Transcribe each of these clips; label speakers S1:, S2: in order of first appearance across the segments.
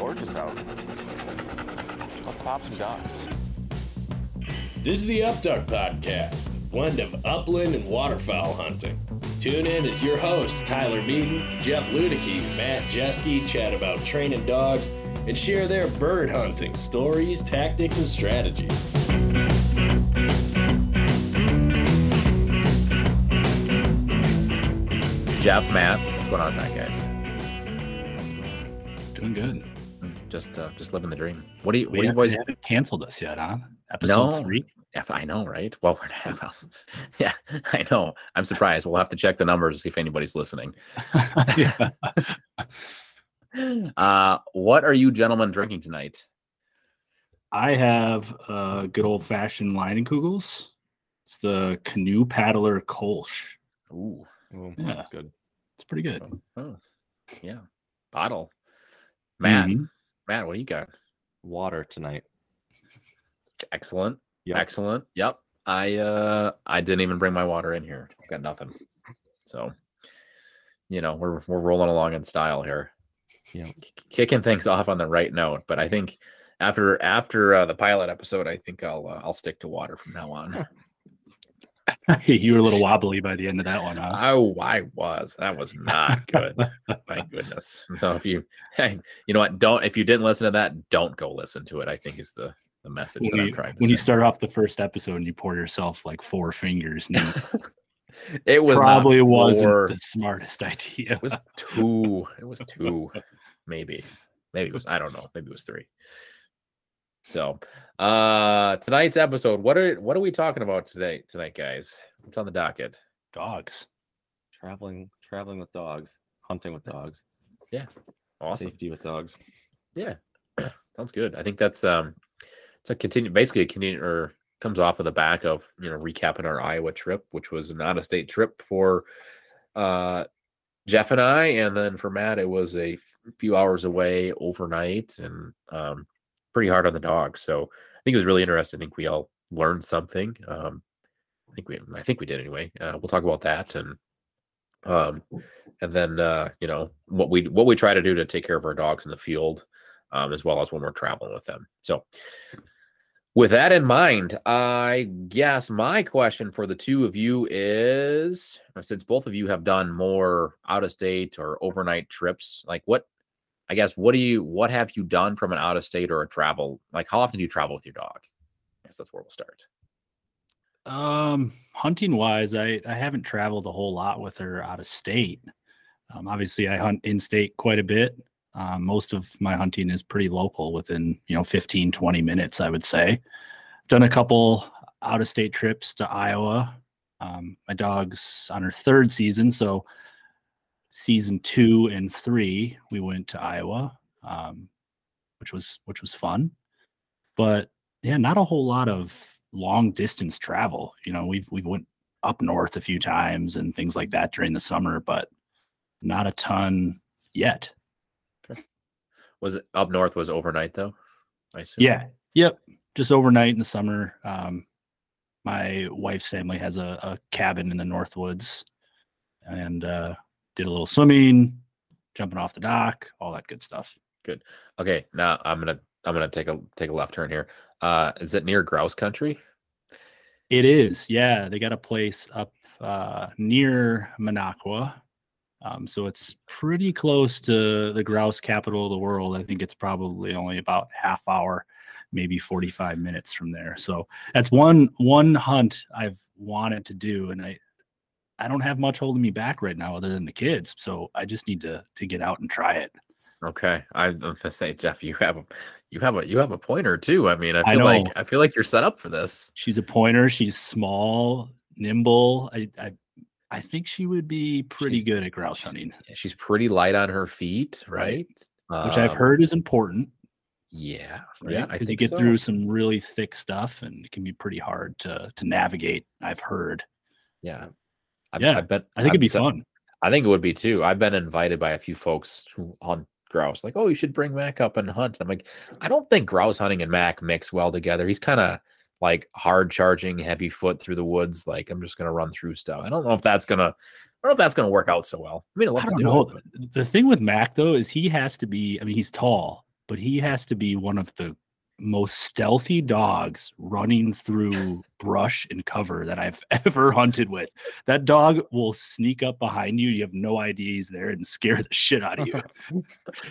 S1: gorgeous out. Let's pop some ducks.
S2: This is the Upduck Podcast, a blend of upland and waterfowl hunting. Tune in as your hosts, Tyler Beaton, Jeff Ludicky, Matt Jeske, chat about training dogs and share their bird hunting stories, tactics, and strategies.
S3: Jeff, Matt, what's going on tonight, guys?
S4: Doing good.
S3: Just, uh, just living the dream. What do you, what
S4: We
S3: do you
S4: haven't-
S3: boys?
S4: haven't canceled us yet, huh? Episode
S3: No.
S4: three.
S3: Yeah, I know, right? Well, we're well, yeah, I know. I'm surprised. We'll have to check the numbers to see if anybody's listening.
S4: yeah.
S3: Uh, what are you gentlemen drinking tonight?
S4: I have a good old fashioned Leinenkugels. It's the Canoe Paddler Kolsch.
S3: Ooh,
S5: Oh,
S4: Yeah.
S5: that's good.
S4: It's pretty good.
S3: oh, yeah, bottle. Matt,
S4: Mhm.
S3: Matt, what do you got?
S5: Water tonight.
S3: Excellent,
S5: Yep.
S3: excellent. Yep. I uh, I didn't even bring my water in here. Got nothing. So, you know, we're we're rolling along in style here.
S5: Yeah.
S3: k- kicking things off on the right note. But I think after after uh, the pilot episode, I think I'll uh, I'll stick to water from now on.
S4: you were a little wobbly by the end of that one, huh?
S3: oh, I was. That was not good. My goodness. So if you, hey, you know what? Don't if you didn't listen to that, don't go listen to it. I think is the the message
S4: When,
S3: that I'm
S4: you,
S3: trying to
S4: when you start off the first episode and you pour yourself like four fingers, and
S3: it was
S4: probably wasn't
S3: four,
S4: the smartest idea.
S3: It was two. It was two, maybe. Maybe it was. I don't know. Maybe it was three. So, uh tonight's episode. What are what are we talking about today? Tonight, guys. What's on the docket?
S4: dogs.
S5: Traveling, traveling with dogs, hunting with dogs, Yeah.
S3: Awesome.
S5: safety with dogs.
S3: Yeah, sounds good. I think that's um, it's a continue basically a continue or comes off of the back of you know recapping our Iowa trip, which was an out of state trip for uh Jeff and I, and then for Matt it was a f- few hours away overnight and um pretty hard on the dog. So I think it was really interesting. I think we all learned something. Um, I think we I think we did anyway. Uh, we'll talk about that and um and then uh you know what we what we try to do to take care of our dogs in the field um as well as when we're traveling with them so with that in mind i guess my question for the two of you is since both of you have done more out of state or overnight trips like what i guess what do you what have you done from an out of state or a travel like how often do you travel with your dog i guess that's where we'll start
S4: Um, hunting wise, I I haven't traveled a whole lot with her out of state. Um, obviously, I hunt in state quite a bit. Um, most of my hunting is pretty local, within you know 15, 20 minutes, I would say. Done a couple out of state trips to Iowa. Um, my dog's on her third season, so season two and three, we went to Iowa, um, which was which was fun. But yeah, not a whole lot of long distance travel. You know, we've we've went up north a few times and things like that during the summer, but not a ton yet.
S3: was it up north was overnight though i assume
S4: Yeah. Yep. Just overnight in the summer. Um, my wife's family has a, a cabin in the North Woods and uh, did a little swimming, jumping off the dock, all that good stuff. Good.
S3: Okay, now I'm gonna I'm gonna take a take a left turn here. Uh, is it near Grouse Country?
S4: It is. Yeah. They got a place up uh, near Minocqua. Um, so it's pretty close to the grouse capital of the world. I think it's probably only about half hour, maybe 45 minutes from there. So that's one one hunt I've wanted to do. And I I don't have much holding me back right now other than the kids. So I just need to to get out and try it.
S3: Okay, I- I'm gonna say, Jeff, you have a you have a you have a pointer too. I mean, I
S4: I
S3: feel like. I feel like you're set up for this.
S4: She's a pointer. She's small, nimble. I I, I think she would be pretty
S3: She's-
S4: good at grouse
S3: she's-
S4: hunting.
S3: She's pretty light on her feet, right?
S4: Right. which I've
S3: Um,
S4: heard is important,
S3: Yeah,
S4: right?
S3: yeah,
S4: Because you get
S3: so.
S4: through some really thick stuff, and it can be pretty hard to to navigate. I've heard.
S3: Yeah, I've,
S4: Yeah,
S3: I've been,
S4: I think it'd be fun.
S3: I think it would be too. I've been invited by a few folks who hunt grouse, like, oh, you should bring Mac up and hunt. I'm like, I don't think grouse hunting and Mac mix well together. He's kind of like hard charging, heavy foot through the woods. Like, I'm just gonna run through stuff. I don't know if that's gonna, I don't know if that's gonna work out so well. I mean, I
S4: I don't
S3: do
S4: know.
S3: it,
S4: The thing with Mac though is he has to be. I mean, he's tall, but he has to be one of the most stealthy dogs running through brush and cover that I've ever hunted with. That dog will sneak up behind you. You have no idea he's there and scare the shit out of you.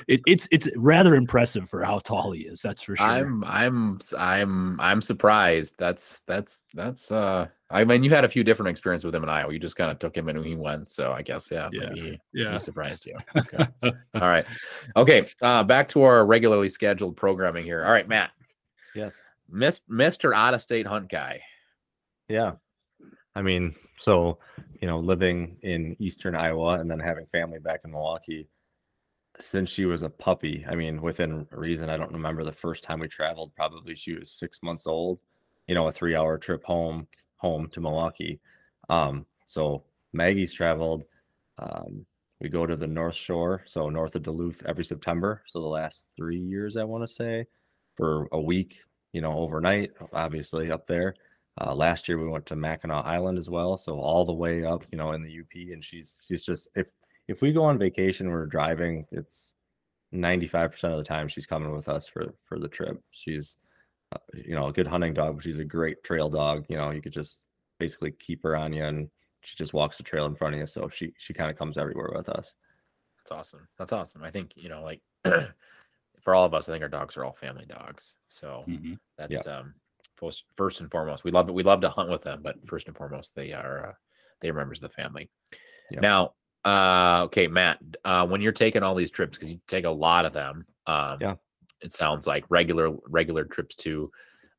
S4: it, it's it's rather impressive for how tall he is. That's for sure.
S3: I'm I'm s- I'm I'm surprised. That's that's that's uh I mean you had a few different experiences with him in Iowa. You just kind of took him and he went. So I guess yeah,
S4: Yeah,
S3: maybe he,
S4: yeah.
S3: he surprised you. Okay. All right. Okay. Uh back to our regularly scheduled programming here. All right, Matt.
S5: Yes.
S3: Miss Mr. Out of State Hunt Guy.
S5: Yeah. I mean, so, you know, living in eastern Iowa and then having family back in Milwaukee since she was a puppy. I mean, within reason, I don't remember the first time we traveled. Probably she was six months old, you know, a three hour trip home, home to Milwaukee. Um, so Maggie's traveled. Um, we go to the North Shore, so north of Duluth every September. So the last three years, I want to say, for a week, you know, overnight, obviously up there. Uh, last year we went to Mackinac Island as well, so all the way up, you know, in the UP. And she's she's just if if we go on vacation, we're driving. It's ninety five percent of the time she's coming with us for for the trip. She's uh, you know a good hunting dog, but she's a great trail dog. You know, you could just basically keep her on you, and she just walks the trail in front of you. So she she kind of comes everywhere with us.
S3: That's awesome. That's awesome. I think, you know, like for all of us, I think our dogs are all family dogs. So
S4: Mhm.
S3: that's um first, first and foremost. We love it. We love to hunt with them, but first and foremost, they are uh, they are members of the family. Now, uh, okay, Matt, uh, when you're taking all these trips, because you take a lot of them, um,
S5: Yeah.
S3: it sounds like regular regular trips too.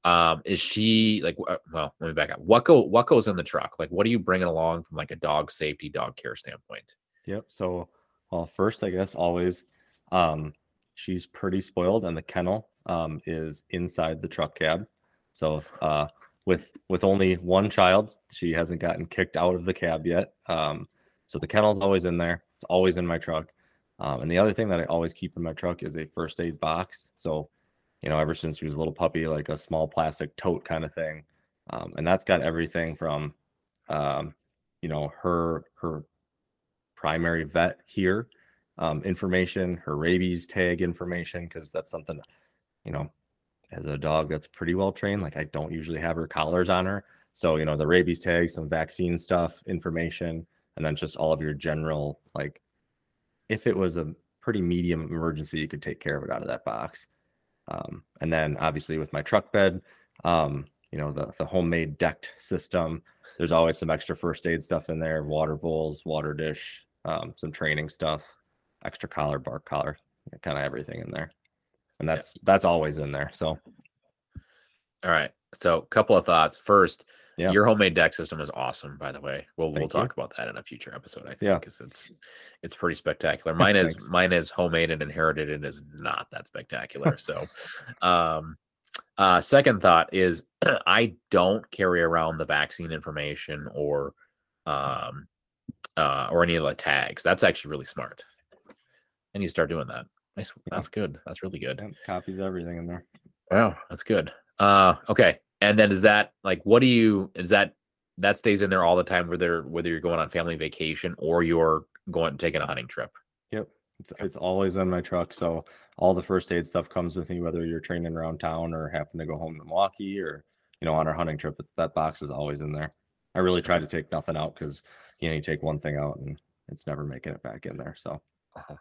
S3: Um, is she like? Well, let me back up. What go? What goes in the truck? Like, what are you bringing along from like a dog safety, dog care standpoint?
S5: Yep. So, well, first, I guess always, um, she's pretty spoiled, and the kennel um, is inside the truck cab. So, uh, with with only one child, she hasn't gotten kicked out of the cab yet. Um, so the kennel's always in there. It's always in my truck. Um, and the other thing that I always keep in my truck is a first aid box. So, you know, ever since she was a little puppy, like a small plastic tote kind of thing, um, and that's got everything from, um, you know, her her primary vet here um, information, her rabies tag information, because that's something, you know, as a dog that's pretty well trained, like I don't usually have her collars on her. So, you know, the rabies tag, some vaccine stuff, information, and then just all of your general, like, if it was a pretty medium emergency, you could take care of it out of that box. Um, and then obviously with my truck bed, um, you know, the, the homemade decked system, there's always some extra first aid stuff in there, water bowls, water dish, um, some training stuff, extra collar, bark collar, kind of everything in there. And
S3: Yeah.
S5: that's that's always in there. So
S3: All right. So, a couple of thoughts. First,
S5: Yeah.
S3: your homemade deck system is awesome. By the way, we'll we'll
S5: Thank you.
S3: talk about that in a future episode. I think
S5: Yeah.
S3: because it's it's pretty spectacular. Mine is mine is homemade and inherited and is not that spectacular. so, um, uh, second thought is I don't carry around the vaccine information or um uh or any of the tags. That's actually really smart. I need to start doing that. Nice. That's good. That's really good.
S5: copies everything in there.
S3: Wow, that's good. Uh okay. And then is that like what do you is that that stays in there all the time whether whether you're going on family vacation or you're going taking a hunting trip?
S5: Yep. It's, it's always in my truck. So all the first aid stuff comes with me, whether you're training around town or happen to go home to Milwaukee or, you know, on our hunting trip, it's that box is always in there. I really try to take nothing out because, you know, you take one thing out and it's never making it back in there. So
S3: Uh-huh.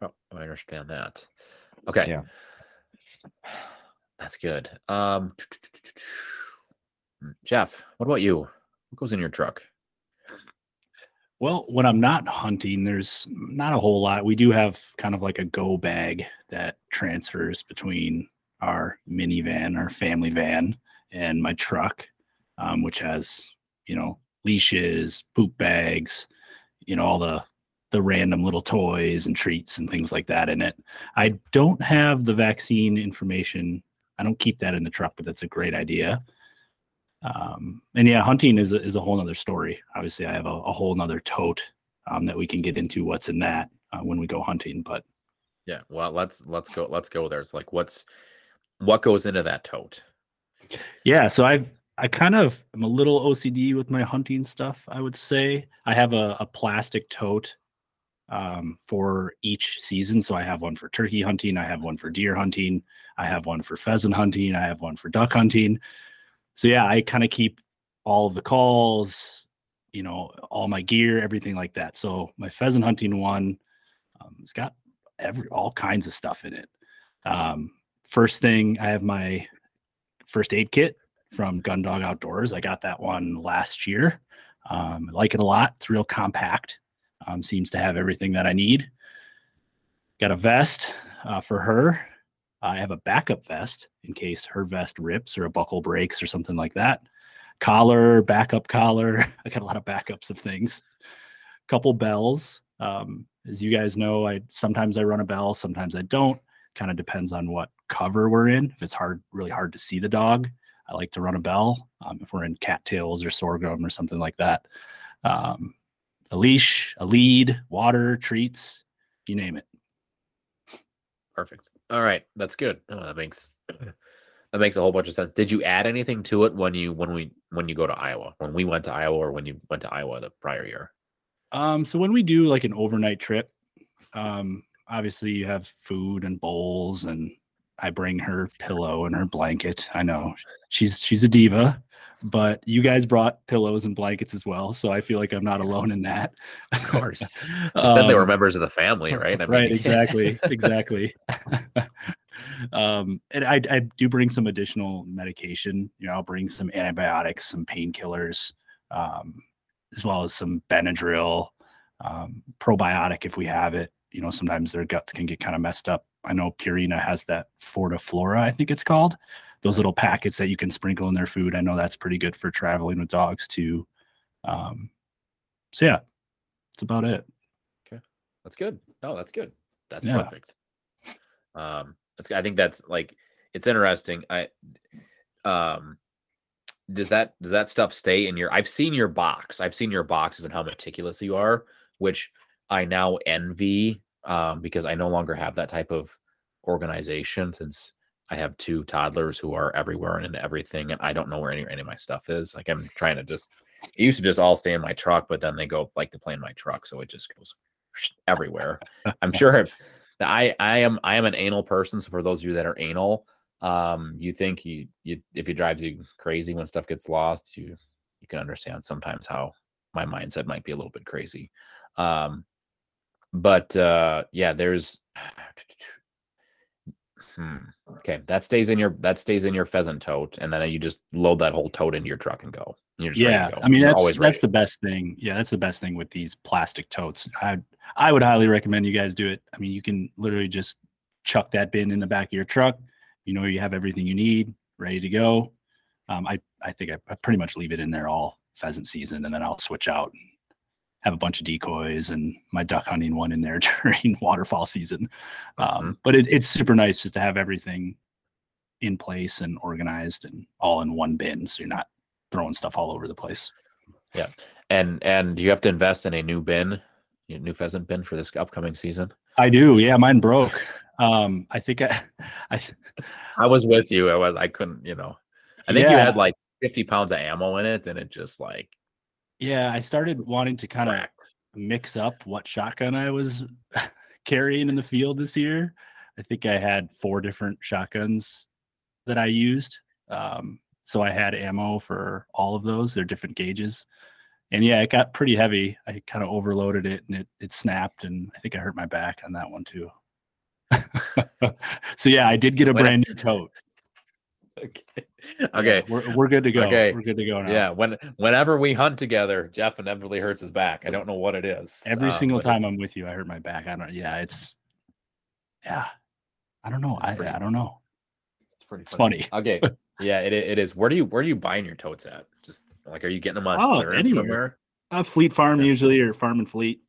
S3: Yeah. Oh, I understand that. Okay.
S5: Yeah.
S3: That's good. Um Jeff, what about you? What goes in your truck?
S4: Well, when I'm not hunting, there's not a whole lot. We do have kind of like a go bag that transfers between our minivan, our family van, and my truck, um, which has you know leashes, poop bags, you know all the the random little toys and treats and things like that in it. I don't have the vaccine information. I don't keep that in the truck, but that's a great idea. Um, and yeah, hunting is a, is a whole nother story. Obviously, I have a, a whole nother tote um, that we can get into what's in that uh, when we go hunting. But
S3: Yeah, well, let's let's go let's go there. It's like what's what goes into that tote?
S4: yeah, so I I kind of am a little OCD with my hunting stuff. I would say I have a, a plastic tote um, for each season. So I have one for turkey hunting, I have one for deer hunting, I have one for pheasant hunting, I have one for duck hunting. So yeah, I kind of keep all the calls, you know, all my gear, everything like that. So my pheasant hunting one, um, it's got every all kinds of stuff in it. Um, first thing, I have my first aid kit from Gundog Outdoors. I got that one last year. Um, I like it a lot. It's real compact. Um, seems to have everything that I need. Got a vest uh, for her. I have a backup vest in case her vest rips or a buckle breaks or something like that. Collar, backup collar. I got a lot of backups of things. Couple bells. Um, as you guys know, I sometimes I run a bell, sometimes I don't. Kind of depends on what cover we're in. If it's hard, really hard to see the dog, I like to run a bell. Um, if we're in cattails or sorghum or something like that, um, a leash, a lead, water, treats, you name it.
S3: Perfect. All right, that's good. Oh, that makes that makes a whole bunch of sense. Did you add anything to it when you when we when you go to Iowa? When we went to Iowa or when you went to Iowa the prior year?
S4: Um, so when we do like an overnight trip, um, obviously you have food and bowls and I bring her pillow and her blanket. I know she's she's a diva, but you guys brought pillows and blankets as well, so I feel like I'm not alone in that.
S3: Of course. You said they were
S4: Um,
S3: members of the family, right? I mean,
S4: right, exactly, exactly. um, and I, I do bring some additional medication. You know, I'll bring some antibiotics, some painkillers, um, as well as some Benadryl, um, probiotic if we have it. You know, sometimes their guts can get kind of messed up. I know Purina has that Fortiflora, I think it's called. Those little packets that you can sprinkle in their food. I know that's pretty good for traveling with dogs too. Um, so yeah, that's about it.
S3: Okay, that's good. No, that's good. That's
S4: Yeah.
S3: perfect. Um, that's, I think that's like it's interesting. I um does that does that stuff stay in your I've seen your box. I've seen your boxes and how meticulous you are, which I now envy um because I no longer have that type of organization since I have two toddlers who are everywhere and into everything and I don't know where any, any of my stuff is. Like I'm trying to just it used to just all stay in my truck, but then they go like to play in my truck, so it just goes everywhere. I'm sure if, I I am I am an anal person. So for those of you that are anal, um, you think you you if it drives you crazy when stuff gets lost, you you can understand sometimes how my mindset might be a little bit crazy. Um, but uh, yeah, there's. Hmm. Okay, that stays in your that stays in your pheasant tote, and then you just load that whole tote into your truck and go. And You're just ready to
S4: yeah
S3: go.
S4: i mean
S3: You're
S4: that's that's
S3: ready.
S4: the best thing yeah that's the best thing with these plastic totes i i would highly recommend you guys do it i mean you can literally just chuck that bin in the back of your truck you know you have everything you need ready to go um, i i think I, I pretty much leave it in there all pheasant season and then i'll switch out and have a bunch of decoys and my duck hunting one in there during waterfowl season um, but it, it's super nice just to have everything in place and organized and all in one bin so you're not throwing stuff all over the place Yeah.
S3: and and you have to invest in a new bin, a new pheasant bin for this upcoming season.
S4: I do. Yeah, mine broke. Um, I think I, I
S3: I was with you. I was. I couldn't. You know. I think you had like 50 pounds of ammo in it, and it just like
S4: yeah, I started wanting to kind of mix up what shotgun I was carrying in the field this year. I think I had four different shotguns that I used. Um, so I had ammo for all of those. They're different gauges. And yeah, it got pretty heavy. I kind of overloaded it and it it snapped and I think I hurt my back on that one too. so yeah, I did get a brand new tote.
S3: Okay. Okay.
S4: we're, we're good to go.
S3: Okay.
S4: We're good to go now.
S3: Yeah. When whenever we hunt together, Jeff inevitably hurts his back. I don't know what it is.
S4: Every
S3: um,
S4: single time I'm with you, I hurt my back. I don't. Yeah, it's. Yeah, I don't know. I
S3: pretty-
S4: I don't know.
S3: It's pretty
S4: It's funny.
S3: Okay. Yeah, it, it is. Where do you where do you buying your totes at? Just like are you getting them on
S4: Oh, anywhere.
S3: somewhere?
S4: Uh, Fleet Farm
S3: Okay.
S4: usually, or Farm and Fleet.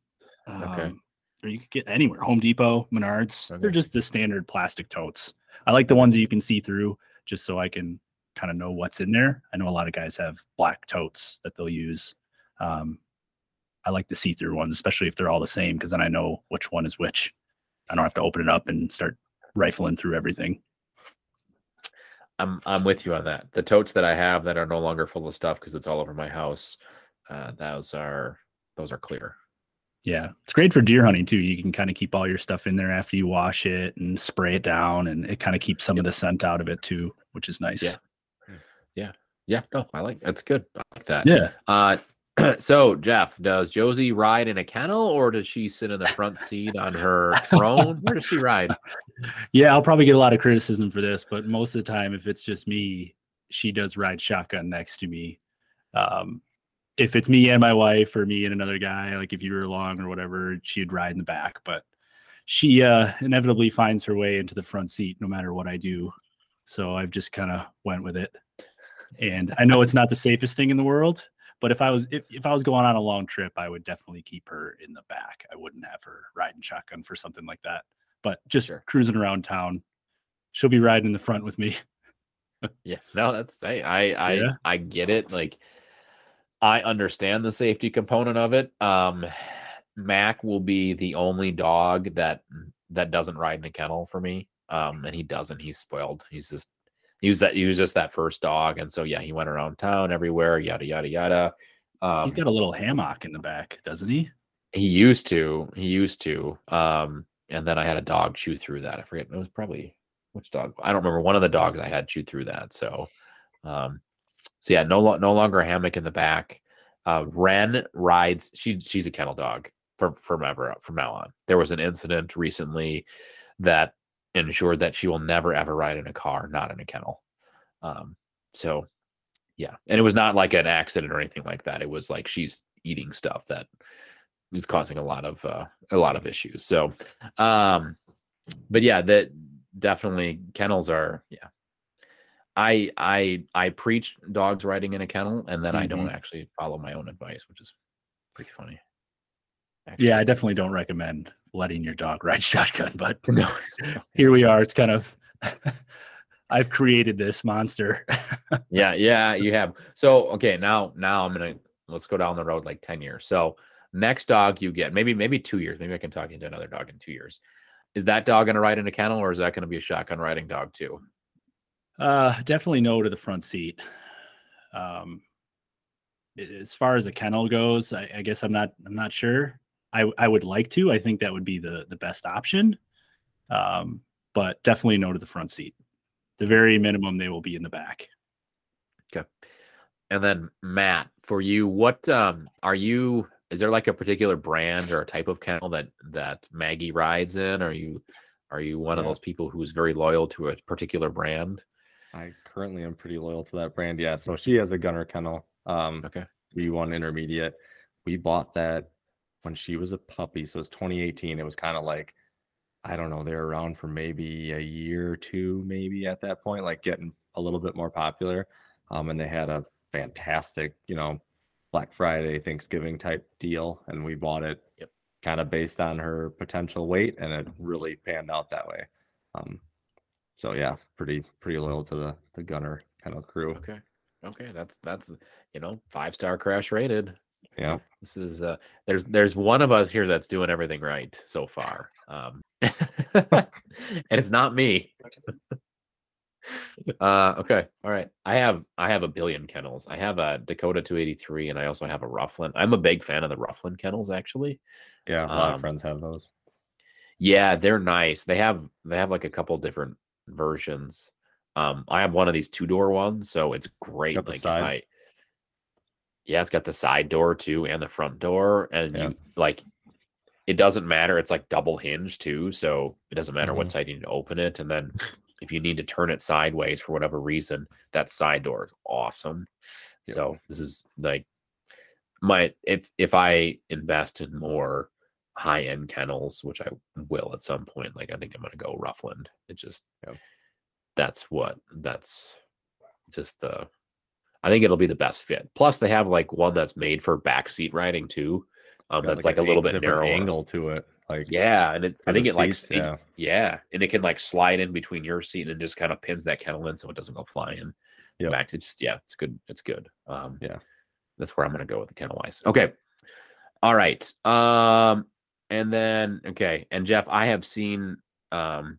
S3: Okay.
S4: Um, Or you could get anywhere. Home Depot, Menards. They're just the standard plastic totes. I like the ones that you can see through, just so I can kind of know what's in there. I know a lot of guys have black totes that they'll use. Um, I like the see-through ones, especially if they're all the same, because then I know which one is which. I don't have to open it up and start rifling through everything.
S3: I'm I'm with you on that. The totes that I have that are no longer full of stuff because it's all over my house, uh, those are those are clear.
S4: Yeah, it's great for deer hunting too. You can kind of keep all your stuff in there after you wash it and spray it down, and it kind of keeps some of the scent out of it too, which is nice.
S3: Yeah, yeah. Yeah, no, I like that's good. I like that.
S4: Yeah.
S3: Uh, so Jeff, does Josie ride in a kennel or does she sit in the front seat on her throne? Where does she ride?
S4: Yeah, I'll probably get a lot of criticism for this, but most of the time, if it's just me, she does ride shotgun next to me. Um, if it's me and my wife or me and another guy, like if you were along or whatever, she'd ride in the back. But she uh, inevitably finds her way into the front seat no matter what I do. So I've just kind of went with it. And I know it's not the safest thing in the world, but if I was if, if I was going on a long trip, I would definitely keep her in the back. I wouldn't have her riding shotgun for something like that. But just
S3: Sure.
S4: cruising around town, she'll be riding in the front with me.
S3: Yeah, no, that's I I I,
S4: Yeah.
S3: I get it. Like I understand the safety component of it. Um Mac will be the only dog that that doesn't ride in a kennel for me. Um and he doesn't. He's spoiled. He's just he was that he was just that first dog. And so yeah, he went around town everywhere, yada yada yada. Um
S4: He's got a little hammock in the back, doesn't he?
S3: he used to. He used to. Um and then I had a dog chew through that. I forget. It was probably which dog. I don't remember. One of the dogs I had chewed through that. So um so yeah, no no longer a hammock in the back. Uh Ren rides she she's a kennel dog from from ever from now on. There was an incident recently that ensured that she will never ever ride in a car, not in a kennel. Um so yeah. And it was not like an accident or anything like that. It was like she's eating stuff that is causing a lot of uh, a lot of issues. So um but yeah, that definitely kennels are yeah. I I I preach dogs riding in a kennel and then I don't mm-hmm. actually follow my own advice, which is pretty funny.
S4: Yeah, I definitely don't recommend letting your dog ride shotgun, but
S3: No.
S4: here we are. It's kind of I've created this monster.
S3: yeah yeah you have so okay now now i'm gonna let's go down the road like 10 years so next dog you get maybe maybe two years maybe i can talk into another dog in two years is that dog gonna ride in a kennel or is that gonna be a shotgun riding dog too
S4: Uh, definitely no to the front seat. Um, as far as a kennel goes, I, I guess I'm not. I'm not sure. I I would like to. I think that would be the the best option. Um, but definitely no to the front seat. The very minimum, they will be in the back. Okay.
S3: And then matt for you what um are you is there like a particular brand or a type of kennel that that maggie rides in are you are you one of those people who's very loyal to a particular brand
S5: I currently am pretty loyal to that brand. Yeah. So she has a gunner kennel. Um,
S3: okay
S5: V1 intermediate. We bought that when she was a puppy. So it's 2018. It was kind of like, I don't know, they're around for maybe a year or two, maybe at that point, like getting a little bit more popular. Um, and they had a fantastic, you know, Black Friday, Thanksgiving type deal. And we bought it
S3: Yep.
S5: kind of based on her potential weight. And it really panned out that way. Um, so yeah, pretty, pretty loyal to the, the gunner kennel crew.
S3: okay okay that's that's you know five star crash rated
S5: Yeah.
S3: This is uh there's there's one of us here that's doing everything right so far. Um and it's not me. uh okay. All right. I have I have a billion kennels. I have a Dakota 283 and I also have a Ruff Land. I'm a big fan of the Ruff Land kennels actually.
S5: Yeah. A lot
S3: Um,
S5: of friends have those.
S3: Yeah, they're nice. They have they have like a couple different versions. Um, I have one of these two door ones, so it's great.
S5: Got
S3: like? I, yeah, it's got the side door too and the front door, and
S5: Yeah.
S3: you like it doesn't matter. It's like double hinge too, so it doesn't matter what
S5: Mhm.
S3: side you need to open it. And then if you need to turn it sideways for whatever reason, that side door is awesome. So this is like my if if I invest in more high end kennels, which I will at some point. Like I think I'm gonna go Ruff Land. It's just that's what that's just the I think it'll be the best fit. Plus they have like one that's made for backseat riding too. Um, that's like, a little bit narrower.
S5: angle to it. Like
S3: Yeah, and it, I think it like it-
S5: yeah.
S3: yeah, and it can like slide in between your seat and it just kind of pins that kennel in so it doesn't go flying
S5: Yeah,
S3: back. to just yeah, it's good. It's good. Um,
S5: Yeah.
S3: that's where I'm gonna go with the kennel wise. Okay, all right. Um, and then okay, and Jeff, I have seen um,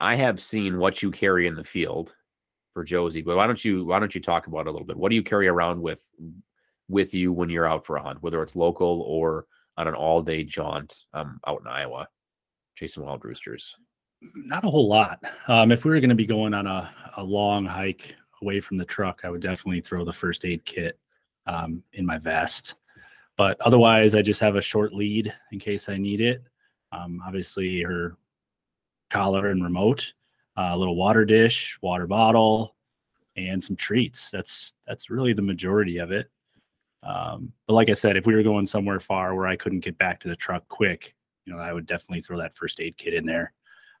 S3: I have seen what you carry in the field for Josie, but why don't you why don't you talk about it a little bit? What do you carry around with with you when you're out for a hunt, whether it's local or on an all day jaunt um, out in Iowa, chasing wild roosters?
S4: Not a whole lot. Um, if we were going to be going on a, a long hike away from the truck, I would definitely throw the first aid kit um, in my vest. But otherwise, I just have a short lead in case I need it. Um, obviously, her collar and remote, uh, a little water dish, water bottle, and some treats. That's that's really the majority of it. Um, but like I said, if we were going somewhere far where I couldn't get back to the truck quick, you know, I would definitely throw that first aid kit in there.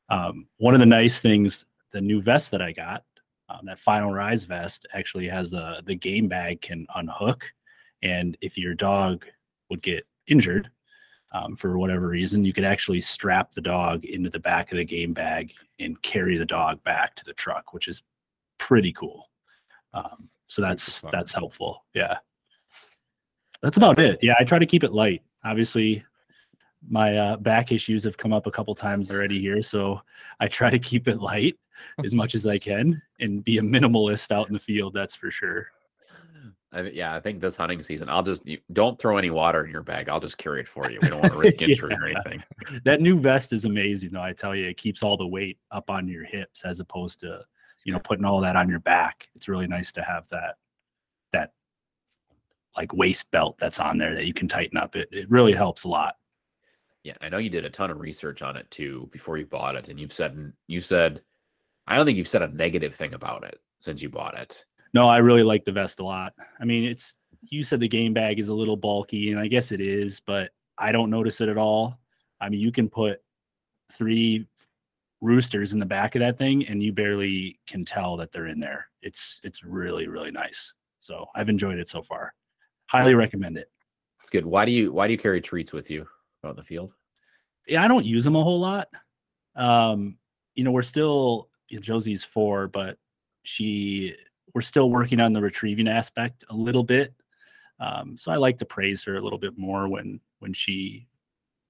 S4: Um, one of the nice things, the new vest that I got, um, that final rise vest actually has the the game bag can unhook, and if your dog would get injured um, for whatever reason, you could actually strap the dog into the back of the game bag and carry the dog back to the truck, which is pretty cool. Um, so that's that's helpful. Yeah, that's about it. Yeah, I try to keep it light. Obviously, my uh, back issues have come up a couple times already here, so I try to keep it light as much as I can and be a minimalist out in the field. That's for sure.
S3: I, yeah, I think this hunting season, I'll just you, don't throw any water in your bag. I'll just carry it for you. We don't want to risk injury or anything.
S4: That new vest is amazing, though. I tell you, it keeps all the weight up on your hips as opposed to you know putting all that on your back. It's really nice to have that that like waist belt that's on there that you can tighten up. It it really helps a lot.
S3: Yeah, I know you did a ton of research on it too before you bought it, and you've said you said I don't think you've said a negative thing about it since you bought it.
S4: No, I really like the vest a lot. I mean, it's you said the game bag is a little bulky, and I guess it is, but I don't notice it at all. I mean, you can put three roosters in the back of that thing, and you barely can tell that they're in there. It's it's really really nice. So I've enjoyed it so far. Highly recommend it.
S3: It's good. Why do you why do you carry treats with you out the field?
S4: yeah, I don't use them a whole lot. Um, you know, we're still you know, Josie's four, but she we're still working on the retrieving aspect a little bit. Um, so I like to praise her a little bit more when when she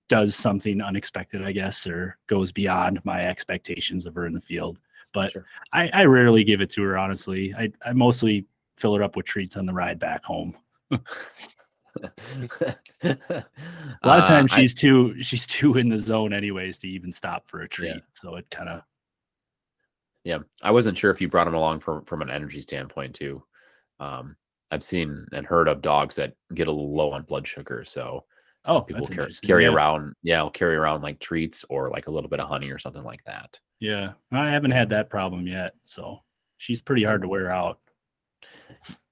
S4: does something unexpected, I guess, or goes beyond my expectations of her in the field. But
S3: Sure.
S4: I, I rarely give it to her, honestly. I, I mostly fill her up with treats on the ride back home.
S3: a
S4: lot of times she's too she's too in the zone anyways to even stop for a treat.
S3: Yeah.
S4: So it kind of
S3: Yeah, I wasn't sure if you brought them along from from an energy standpoint too. Um, I've seen and heard of dogs that get a little low on blood sugar, so
S4: oh
S3: people
S4: that's
S3: carry,
S4: interesting.
S3: carry
S4: yeah.
S3: around, yeah, will carry around like treats or like a little bit of honey or something like that.
S4: Yeah, I haven't had that problem yet, so she's pretty hard to wear out.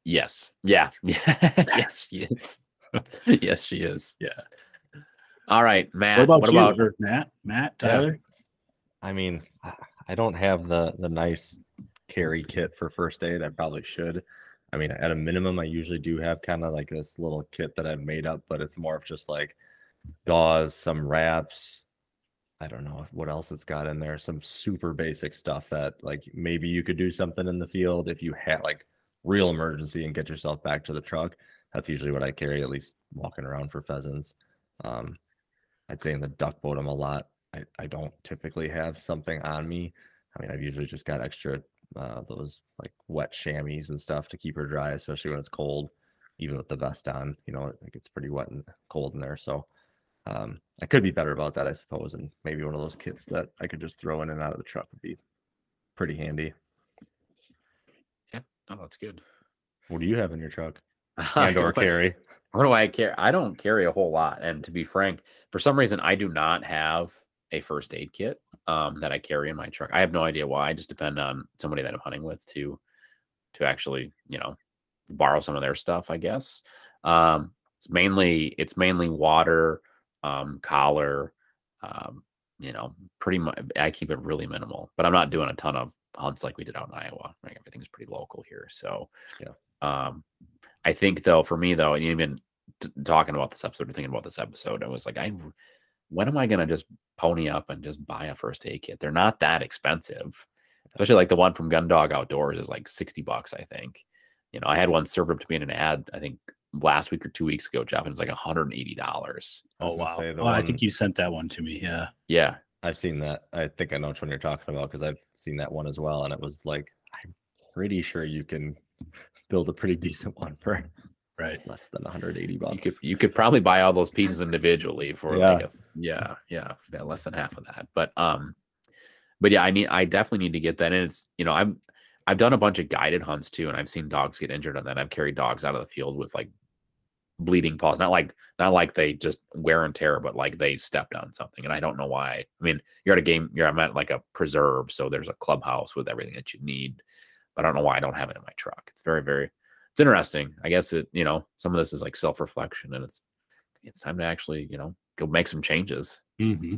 S3: Yes, yeah, yeah, yes, she is. yes, she is.
S4: Yeah.
S3: All right, Matt.
S4: what about
S3: what
S4: you,
S3: about
S4: or Matt? Matt,
S5: Yeah.
S4: Tyler?
S5: I mean, I- don't have the the nice carry kit for first aid. I probably should. I mean, at a minimum, I usually do have kind of like this little kit that I've made up, but it's more of just like gauze, some wraps. I don't know what else it's got in there. Some super basic stuff that like maybe you could do something in the field if you had like real emergency and get yourself back to the truck. That's usually what I carry, at least walking around for pheasants. Um, I'd say in the duck boat, I'm a lot. I, I don't typically have something on me. I mean, I've usually just got extra uh, those like wet chamois and stuff to keep her dry, especially when it's cold. Even with the vest on, you know, it gets pretty wet and cold in there. So um, I could be better about that, I suppose. And maybe one of those kits that I could just throw in and out of the truck would be pretty handy. Yeah.
S3: Oh, that's good.
S5: What do you have in your truck?
S3: I
S5: And or
S3: don't-
S5: carry?
S3: What do I carry? I don't carry a whole lot. And to be frank, for some reason, I do not have a first aid kit um, that I carry in my truck. I have no idea why. I just depend on somebody that I'm hunting with to to actually, you know, borrow some of their stuff. I guess um, it's mainly it's mainly water, um, collar. Um, you know, pretty much. I keep it really minimal, but I'm not doing a ton of hunts like we did out in Iowa. Right? Everything's pretty local here, so
S5: Yeah.
S3: Um, I think though, for me though, and even t- talking about this episode or thinking about this episode, I was like, I when am I gonna just pony up and just buy a first aid kit? They're not that expensive, especially like the one from Gundog Outdoors is like sixty bucks, I think. You know, I had one served up to me in an ad, I think last week or two weeks ago, Jeff, and it's like hundred and eighty dollars.
S4: Oh
S5: gonna
S4: wow!
S5: say the
S4: Oh, I think you sent that one to me. Yeah.
S3: Yeah,
S5: I've seen that. I think I know which one you're talking about because I've seen that one as well. And it was like, I'm pretty sure you can build a pretty decent one for
S4: Right.
S5: less than 180 bucks.
S3: You could you could probably buy all those pieces individually for
S5: Yeah.
S3: like a yeah, yeah, yeah, less than half of that. But um but yeah, I need I definitely need to get that. And it's you know, I'm I've done a bunch of guided hunts too, and I've seen dogs get injured on that. I've carried dogs out of the field with like bleeding paws. Not like not like they just wear and tear, but like they stepped on something. And I don't know why. I mean, you're at a game, you're I'm at like a preserve, so there's a clubhouse with everything that you need. But I don't know why I don't have it in my truck. It's very, very it's interesting. I guess it, you know, some of this is like self-reflection and it's it's time to actually, you know, go make some changes.
S4: hmm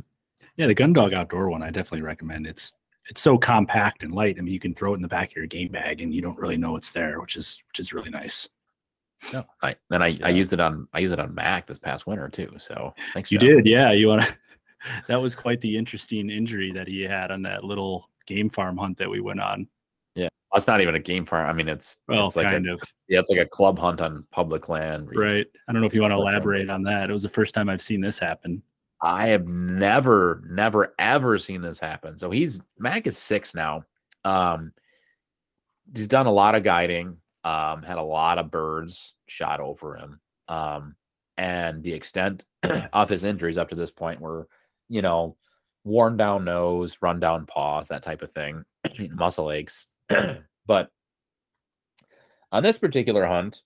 S4: Yeah, the gun dog outdoor one I definitely recommend. It's it's so compact and light. I mean, you can throw it in the back of your game bag and you don't really know it's there, which is which is really nice.
S3: Yeah. I and I, I used it on I used it on Mac this past winter too. So thanks.
S4: You
S3: Jeff.
S4: did, yeah. You want to? That was quite the interesting injury that he had on that little game farm hunt that we went on.
S3: Yeah, it's not even a game farm. I mean, it's
S4: Well,
S3: it's like
S4: kind
S3: a,
S4: of,
S3: yeah, it's like a club hunt on public land.
S4: right? I don't know if you want to elaborate on that. It was the first time I've seen this happen.
S3: I have never, never, ever seen this happen. So he's Mac is six now. Um, he's done a lot of guiding. Um, had a lot of birds shot over him. Um, and the extent of his injuries up to this point were, you know, worn down nose, run down paws, that type of thing, muscle aches. but on this particular hunt,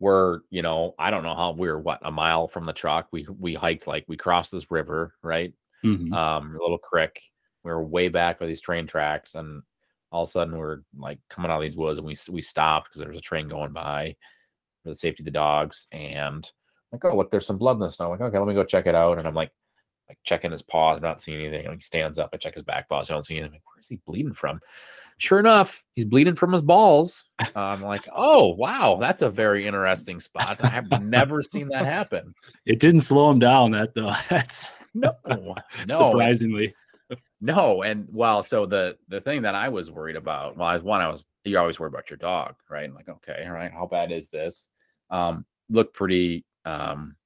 S3: we're you know I don't know how we are what a mile from the truck. We we hiked like we crossed this river, right?
S4: Mhm.
S3: Um, a little creek. We were way back by these train tracks, and all of a sudden we're like coming out of these woods, and we we stopped because there was a train going by for the safety of the dogs. And I'm like, oh look, there's some blood in the snow. I'm like, okay, let me go check it out. And I'm like, like checking his paws, I'm not seeing anything. And he stands up, I check his back paws, I don't see anything. I'm like, where's he bleeding from? Sure enough, he's bleeding from his balls. Uh, I'm like, oh wow, that's a very interesting spot. I have never seen that happen.
S4: It didn't slow him down. That though, that's
S3: No, no,
S4: surprisingly.
S3: no. And well, so the the thing that I was worried about, well, I was one, I was you're always worried about your dog, right? I'm like, okay, all right, how bad is this? Um, looked pretty um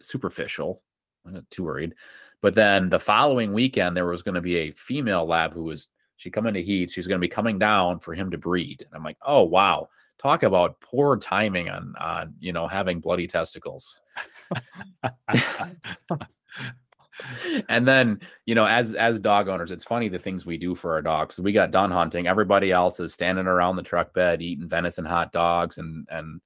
S3: superficial. I'm not too worried. But then the following weekend, there was going to be a female lab who was she come into heat. She's going to be coming down for him to breed. And I'm like, oh wow, talk about poor timing on on you know having bloody testicles. and then you know as as dog owners it's funny the things we do for our dogs we got done hunting everybody else is standing around the truck bed eating venison hot dogs and and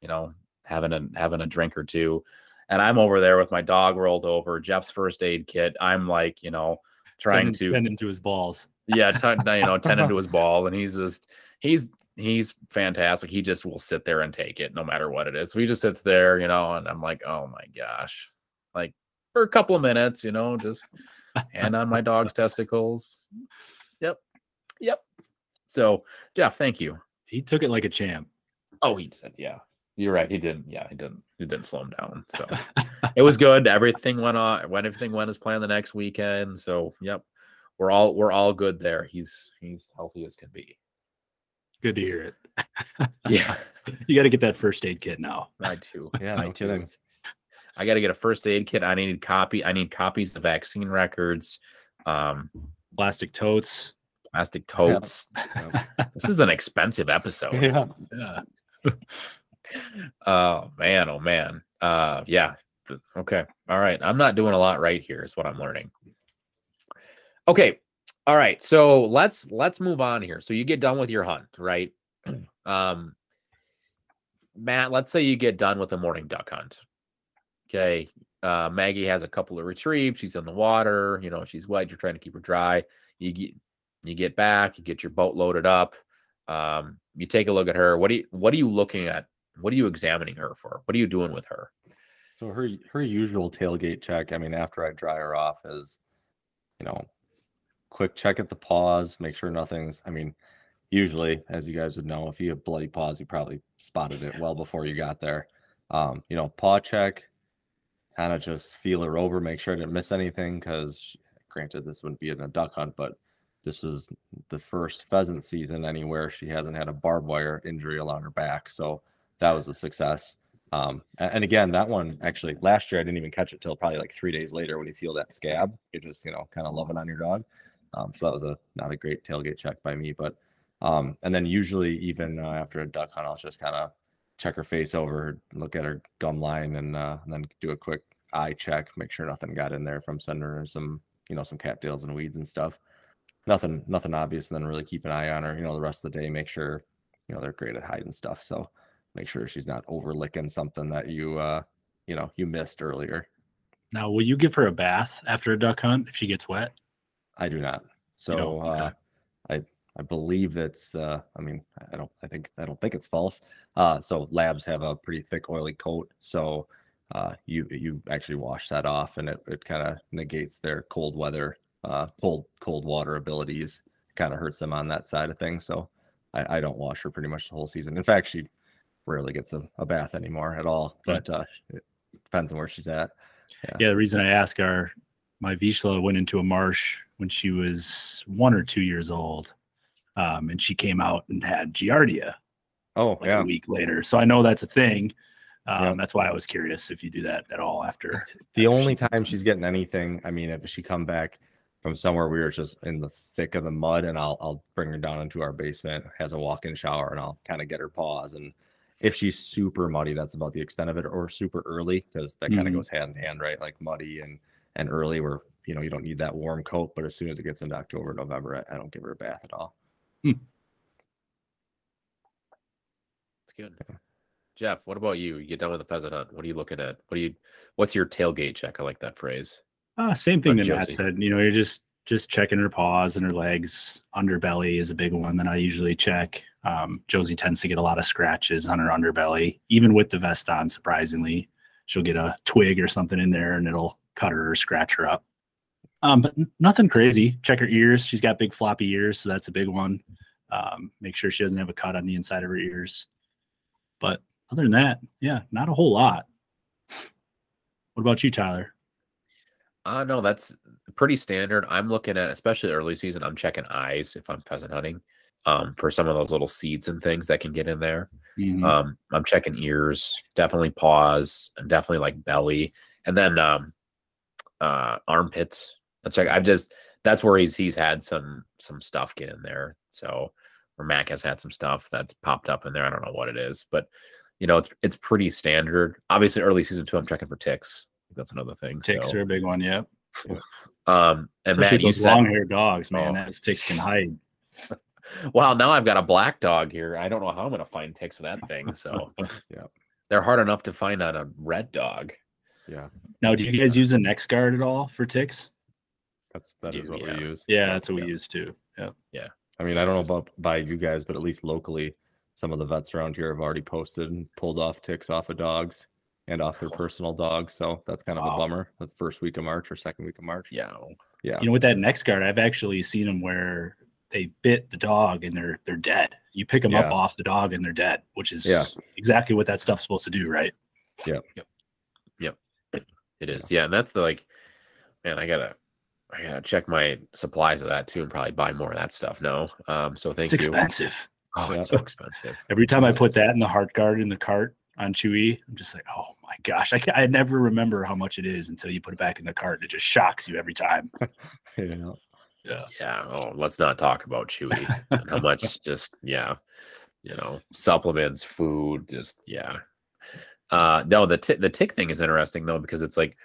S3: you know having a having a drink or two and i'm over there with my dog rolled over jeff's first aid kit i'm like you know trying
S4: Tendon-
S3: to
S4: tend to his balls.
S3: yeah, ten, you know, tend to his ball, and he's just he's he's fantastic. He just will sit there and take it no matter what it is. So he just sits there, you know, and I'm like, oh my gosh, like for a couple of minutes, you know, just hand on my dog's testicles. Yep, yep. So Jeff, thank you.
S4: He took it like a champ.
S3: Oh, he did. Yeah, you're right. He didn't. Yeah, he didn't. He didn't slow him down. So it was good. Everything went on. When everything went as planned the next weekend. So yep, we're all we're all good there. He's he's healthy as can be.
S4: Good to hear it.
S3: Yeah,
S4: You got to get that first aid kit now.
S3: I do.
S5: Yeah,
S3: I
S5: no
S3: too.
S5: kidding.
S3: I got to get a first aid kit. I need copy. I need copies of vaccine records, um,
S4: Plastic totes.
S3: plastic totes. This is an expensive episode.
S5: Yeah.
S4: Yeah.
S3: Oh man, oh man. Uh, yeah. Okay. All right. I'm not doing a lot right here. Is what I'm learning. Okay. All right. So let's let's move on here. So you get done with your hunt, right? Um, Matt, let's say you get done with the morning duck hunt. Okay. Uh, Maggie has a couple of retrieves. She's in the water. You know, she's wet. You're trying to keep her dry. You get you get back. You get your boat loaded up. Um, you take a look at her. What do you what are you looking at? What are you examining her for? What are you doing with her?
S5: So her her usual tailgate check, I mean, after I dry her off is, you know, quick check at the paws, make sure nothing's I mean, usually, as you guys would know, if you have bloody paws, you probably spotted it well before you got there. Um, you know, paw check, kind of just feel her over, make sure I didn't miss anything, because granted this wouldn't be in a duck hunt, but this was the first pheasant season anywhere she hasn't had a barbed wire injury along her back. So that was a success. Um, and, again, that one actually last year I didn't even catch it till probably like three days later when you feel that scab. You're just you know kind of loving on your dog. Um, so that was a not a great tailgate check by me, but um, and then usually even uh, after a duck hunt, I'll just kind of check her face over, look at her gum line, and, uh, and then do a quick eye check, make sure nothing got in there from sending her some, you know, some cattails and weeds and stuff. Nothing, nothing obvious, and then really keep an eye on her, you know, the rest of the day, make sure, you know, they're great at hiding stuff. So make sure she's not over licking something that you, uh, you know, you missed earlier.
S4: Now, will you give her a bath after a duck hunt if she gets wet?
S5: I do not. So? Uh, I I believe it's. Uh, I mean, I don't. I think I don't think it's false. Uh, so labs have a pretty thick oily coat. So uh, you you actually wash that off, and it, it kind of negates their cold weather, uh, cold cold water abilities. Kind of hurts them on that side of things. So I, I don't wash her pretty much the whole season. In fact, she rarely gets a, a bath anymore at all.
S4: Okay.
S5: But uh, it depends on where she's at.
S4: Yeah, the reason I ask are my Vizsla went into a marsh when she was one or two years old. Um, and she came out and had Giardia
S5: Oh
S4: like
S5: yeah.
S4: a week later. So I know that's a thing. Um,
S5: Yeah.
S4: That's why I was curious if you do that at all after.
S5: The
S4: after
S5: only
S4: she
S5: time she's getting anything, I mean, if she come back from somewhere we were just in the thick of the mud, and I'll I'll bring her down into our basement, has a walk-in shower, and I'll kind of get her paws. And if she's super muddy, that's about the extent of it, or super early, because that kind of
S4: Mhm.
S5: goes hand in hand, right? Like muddy and and early, where you know you don't need that warm coat, but as soon as it gets into October, November, I, I don't give her a bath at all.
S3: It's good. Jeff, what about you? You get done with the pheasant hunt. What are you looking at? What do you? What's your tailgate check? I like that phrase.
S4: Uh, same thing
S3: Like
S4: that Matt said. You know, you're just just checking her paws and her legs. Underbelly is a big one that I usually check. Um, Josie tends to get a lot of scratches on her underbelly, even with the vest on. Surprisingly, she'll get a twig or something in there, and it'll cut her or scratch her up. Um, but nothing crazy. Check her ears. She's got big floppy ears, so that's a big one. Um, make sure she doesn't have a cut on the inside of her ears. But other than that, yeah, not a whole lot. What about you, Tyler?
S3: Uh no, that's pretty standard. I'm looking at, especially early season, I'm checking eyes if I'm pheasant hunting. Um, for some of those little seeds and things that can get in there.
S4: Mhm.
S3: Um, I'm checking ears, definitely paws, and definitely like belly, and then um, uh, armpits. I check. I've just that's where he's he's had some some stuff get in there. So, or Mac has had some stuff that's popped up in there. I don't know what it is, but you know, it's it's pretty standard. Obviously, early season two, I'm checking for ticks. That's another thing.
S4: Ticks
S3: so,
S4: are a big one, yeah.
S3: um, and
S4: Especially
S3: Matt,
S4: those
S3: said,
S4: long-haired dogs, man.
S3: Oh.
S4: That ticks can hide.
S3: Well, now I've got a black dog here. I don't know how I'm going to find ticks with that thing. So,
S5: Yeah.
S3: they're hard enough to find on a red dog.
S5: Yeah,
S4: Now, do you guys use a NexGard at all for ticks?
S5: that's that is
S3: Do-
S5: what
S3: yeah.
S5: we use.
S4: Yeah, that's what we use too. Yeah. Yeah.
S5: I mean, I don't know about by you guys, but at least locally, some of the vets around here have already posted and pulled off ticks off of dogs and off their personal dogs. So that's kind of
S4: Wow.
S5: a bummer. The first week of March or second week of March.
S3: Yeah.
S5: Yeah.
S4: You know, with that NexGard, I've actually seen them where they bit the dog and they're they're dead. You pick them up off the dog and they're dead, which is
S5: Yeah.
S4: exactly what that stuff's supposed to do, right? Yeah. Yep. Yep.
S3: It is. Yeah. And that's the like, man, I gotta, I gotta check my supplies of that too and probably buy more of that stuff. No. Um, so thank you.
S4: It's
S3: you.
S4: expensive.
S3: Oh, it's so expensive.
S4: Every time I put that in the Heartgard in the cart on Chewy, I'm just like, oh my gosh, I, I never remember how much it is until you put it back in the cart. And it just shocks you every time.
S5: Yeah.
S4: Yeah.
S3: Yeah. Oh, let's not talk about Chewy and how much just, yeah, you know, supplements, food, just, yeah. Uh, no, the, ti- the tick thing is interesting though, because it's like,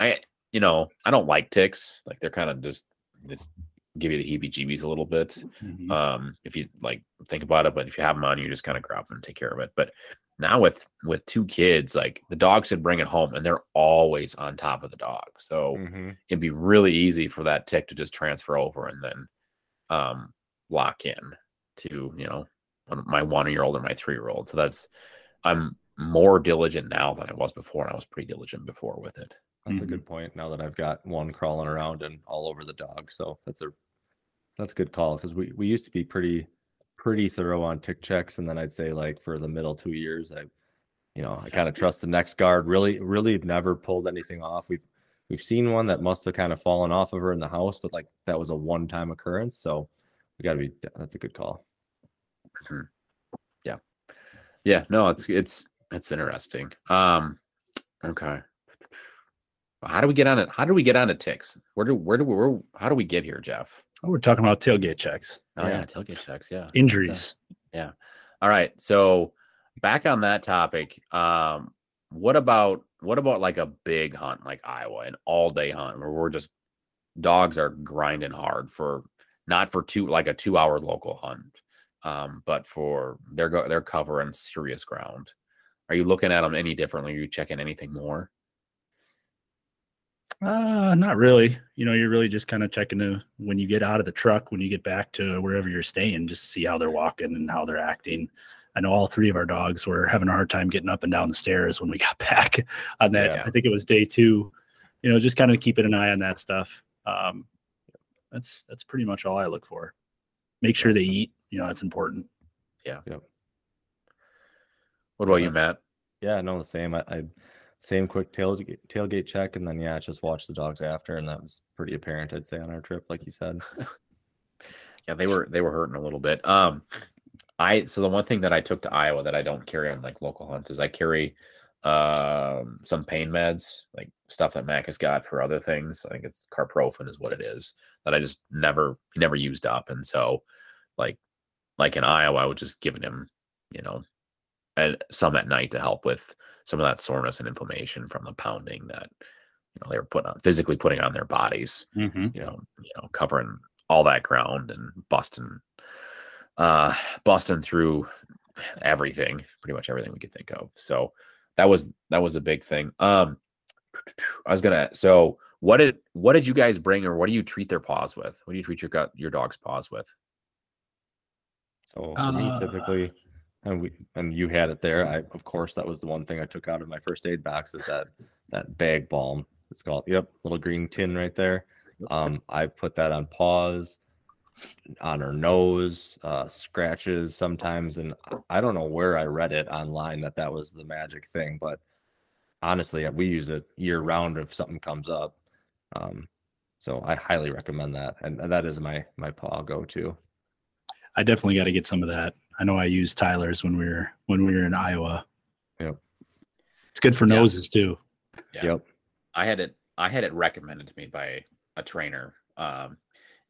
S3: I, you know, I don't like ticks. Like they're kind of just, just give you the heebie jeebies a little bit.
S4: Mhm.
S3: um if you like think about it but if you have them on you just kind of grab them and take care of it but now with with two kids like the dogs should bring it home and they're always on top of the dog so
S5: Mhm.
S3: it'd be really easy for that tick to just transfer over and then um lock in to you know my one year old and my three year old so that's i'm more diligent now than i was before and i was pretty diligent before with it
S5: That's a
S4: Mhm.
S5: good point. Now that I've got one crawling around and all over the dog, so that's a that's a good call because we we used to be pretty pretty thorough on tick checks, and then I'd say like for the middle two years, I you know I kind of trust the NexGard. Really, really never pulled anything off. We've we've seen one that must have kind of fallen off of her in the house, but like that was a one time occurrence. So we got to be that's a good call.
S3: Yeah. Yeah no it's it's it's interesting um okay how do we get on it how do we get on to ticks where do where do we where, how do we get here jeff
S4: Oh, we're talking about tailgate checks,
S3: oh yeah,
S5: Yeah.
S3: tailgate checks yeah
S4: injuries. Yeah.
S3: All right so back on that topic, um, what about what about like a big hunt like Iowa, an all day hunt where we're just dogs are grinding hard for not for two like a two hour local hunt, um, but for they're go they're covering serious ground. Are you looking at them any differently? Are you checking anything more?
S4: Uh, not really. You know, you're really just kind of checking to when you get out of the truck, when you get back to wherever you're staying, just see how they're walking and how they're acting. I know all three of our dogs were having a hard time getting up and down the stairs when we got back on that.
S3: Yeah.
S4: I think it was day two. You know, just kind of keeping an eye on that stuff. Um, that's that's pretty much all I look for. Make sure they eat. You know, that's important. Yeah. Yep.
S3: What about you, Matt?
S5: Yeah, no, the same. I, I same quick tailgate tailgate check, and then yeah, just watch the dogs after, and that was pretty apparent, I'd say, on our trip, like you said.
S3: Yeah, they were they were hurting a little bit. Um, I so the one thing that I took to Iowa that I don't carry on like local hunts is I carry um some pain meds, like stuff that Mac has got for other things. I think it's carprofen is what it is that I just never never used up, and so like like in Iowa, I was just giving him, you know, and some at night to help with some of that soreness and inflammation from the pounding that you know they were putting on physically putting on their bodies
S4: Mm-hmm.
S3: you know, you know, covering all that ground and busting, uh, busting through everything, pretty much everything we could think of. So that was that was a big thing. Um, I was gonna. So what did what did you guys bring, or what do you treat their paws with? What do you treat your gut your dog's paws with?
S5: So for me,
S4: Uh,
S5: typically, and we and you had it there. I of course that was the one thing I took out of my first aid box is that that bag balm. It's called yep, little green tin right there. Um, I put that on paws, on her nose, uh, scratches sometimes, and I- don't know where I read it online that that was the magic thing, but honestly, we use it year round if something comes up. Um, so I highly recommend that, and that is my my paw go to.
S4: I definitely got to get some of that. I know I used Tyler's when we were when we were in Iowa.
S5: Yep.
S4: It's good for
S3: Yeah.
S4: noses too.
S3: Yeah.
S5: Yep.
S3: I had it I had it recommended to me by a trainer. Um,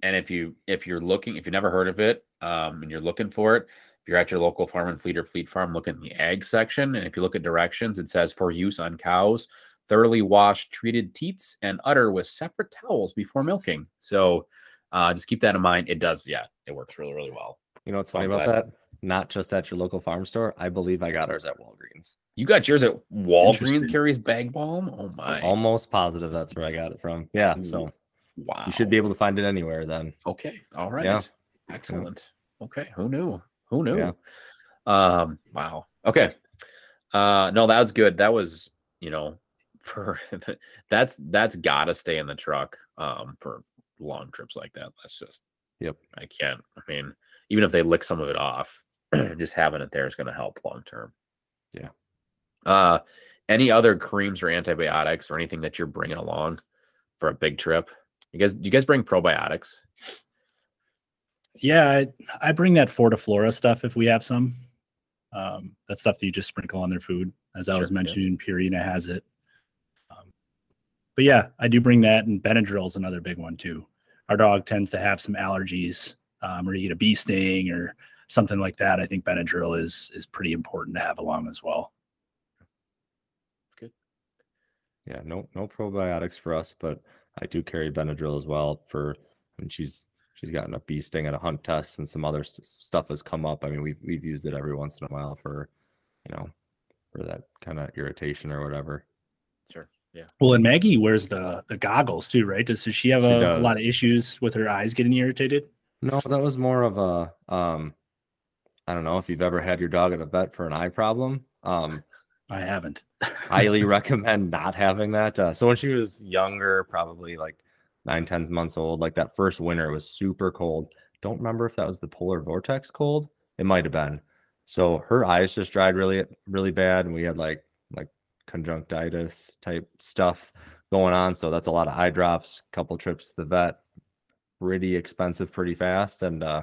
S3: and if you if you're looking if you've never heard of it um, and you're looking for it, if you're at your local farm and fleet or fleet farm, look in the ag section, and if you look at directions, it says for use on cows, thoroughly wash treated teats and udder with separate towels before milking. So uh, just keep that in mind. It does, yeah, it works really really well.
S5: You know what's funny about
S3: glad.
S5: that? Not just at your local farm store. I believe I got ours at Walgreens.
S3: You got yours at Walgreens carries bag balm. Oh my!
S5: I'm almost positive that's where I got it from. Yeah.
S3: Ooh,
S5: So
S3: wow.
S5: you should be able to find it anywhere then.
S3: Okay. All right.
S5: Yeah.
S3: Excellent. Okay. Who knew? Who knew?
S5: Yeah.
S3: Um, wow. Okay. Uh no, that was good. That was, you know, for that's that's gotta stay in the truck um for long trips like that. That's just
S5: Yep.
S3: I can't. I mean, even if they lick some of it off, just having it there is gonna help long term.
S5: Yeah.
S3: Uh any other creams or antibiotics or anything that you're bringing along for a big trip? You guys, do you guys bring probiotics?
S4: Yeah, I, I bring that Fortiflora stuff if we have some. Um, that stuff that you just sprinkle on their food, as I
S3: Sure,
S4: was
S3: yeah.
S4: mentioning. Purina has it. Um, but yeah, I do bring that, and Benadryl is another big one too. Our dog tends to have some allergies, um, or you get a bee sting or something like that. I think Benadryl is is pretty important to have along as well. Good.
S5: Yeah. No no probiotics for us, but I do carry Benadryl as well for when she's she's gotten a bee sting at a hunt test and some other st- stuff has come up. I mean, we've we've used it every once in a while for, you know, for that kind of irritation or whatever.
S3: Sure. Yeah.
S4: Well, and Maggie wears the the goggles too, right? Does, does she have
S5: She
S4: a, a lot of issues with her eyes getting irritated?
S5: No, that was more of a um I don't know if you've ever had your dog at a vet for an eye problem. Um
S4: I haven't.
S5: highly recommend not having that. Uh, so when she was younger, probably like nine, ten months old, like that first winter it was super cold. Don't remember if that was the polar vortex cold. It might have been. So her eyes just dried really, really bad, and we had like like conjunctivitis type stuff going on. So that's a lot of eye drops, couple trips to the vet, pretty expensive, pretty fast. And uh,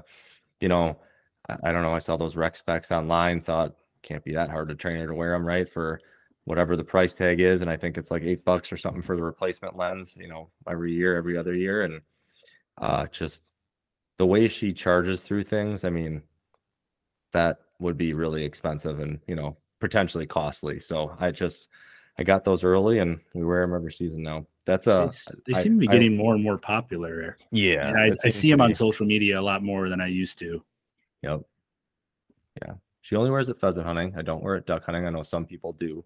S5: you know, I, I don't know. I saw those Rex Specs online, thought can't be that hard to train her to wear them, right? For whatever the price tag is. And I think it's like eight bucks or something for the replacement lens, you know, every year, every other year. And uh just the way she charges through things, I mean, that would be really expensive and you know potentially costly. So I just I got those early and we wear them every season now. That's
S4: They,
S5: a
S4: s- they
S5: I-
S4: seem to be
S5: I-
S4: getting more and more popular.
S5: yeah.
S4: And I, I see them on social media a lot more than I used to.
S5: Yep. Yeah. She only wears it pheasant hunting. I don't wear it duck hunting. I know some people do.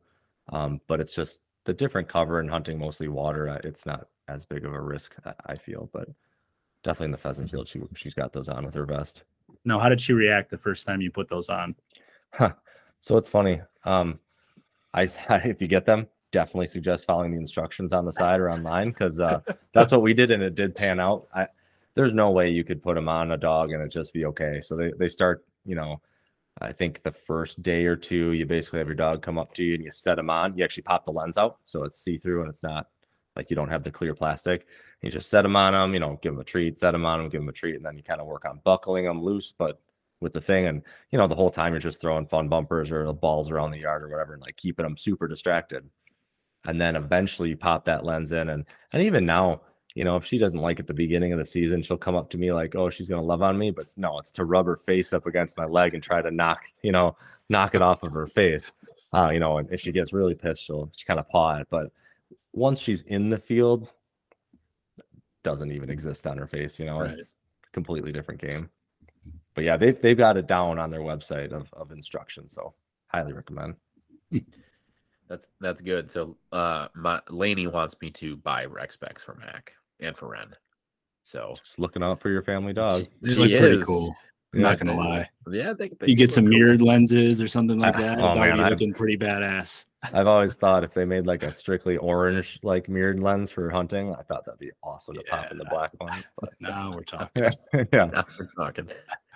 S5: Um, but it's just the different cover and hunting mostly water. It's not as big of a risk, I- I feel, but definitely in the pheasant field, she she's got those on with her vest.
S4: Now, how did she react the first time you put those on?
S5: Huh. So it's funny. Um, I if you get them, definitely suggest following the instructions on the side or online because uh, that's what we did and it did pan out. I there's no way you could put them on a dog and it just be okay. So they they start, you know, I think the first day or two, you basically have your dog come up to you and you set them on. You actually pop the lens out so it's see through and it's not like you don't have the clear plastic. You just set them on them, you know, give them a treat, set them on them, give them a treat, and then you kind of work on buckling them loose, but with the thing. And you know, the whole time you're just throwing fun bumpers or the balls around the yard or whatever, and like keeping them super distracted. And then eventually you pop that lens in, and and even now, you know, if she doesn't like at the beginning of the season, she'll come up to me like, "Oh, she's gonna love on me," but no, it's to rub her face up against my leg and try to knock, you know, knock it off of her face. Uh, you know, and if she gets really pissed, she'll she kind of paw it. But once she's in the field, doesn't even exist on her face. You know,
S4: Right.
S5: it's a completely different game. But yeah, they've they've got it down on their website of of instructions. So highly recommend.
S3: That's that's good. So uh my Laney wants me to buy Rex specs for Mac and for Ren. So
S5: Just looking out for your family dog.
S4: They
S3: She
S4: look pretty cool. I'm
S5: Yeah,
S4: not gonna lie.
S3: yeah, they, they
S4: You get some
S3: cool.
S4: mirrored lenses or something like that.
S5: oh,
S4: doggy
S5: man, I-
S4: looking pretty badass.
S5: I've always thought if they made like a strictly orange like mirrored lens for hunting, I thought that'd be awesome to pop in the black ones. But
S4: Now we're talking.
S5: yeah,
S3: Now we're talking.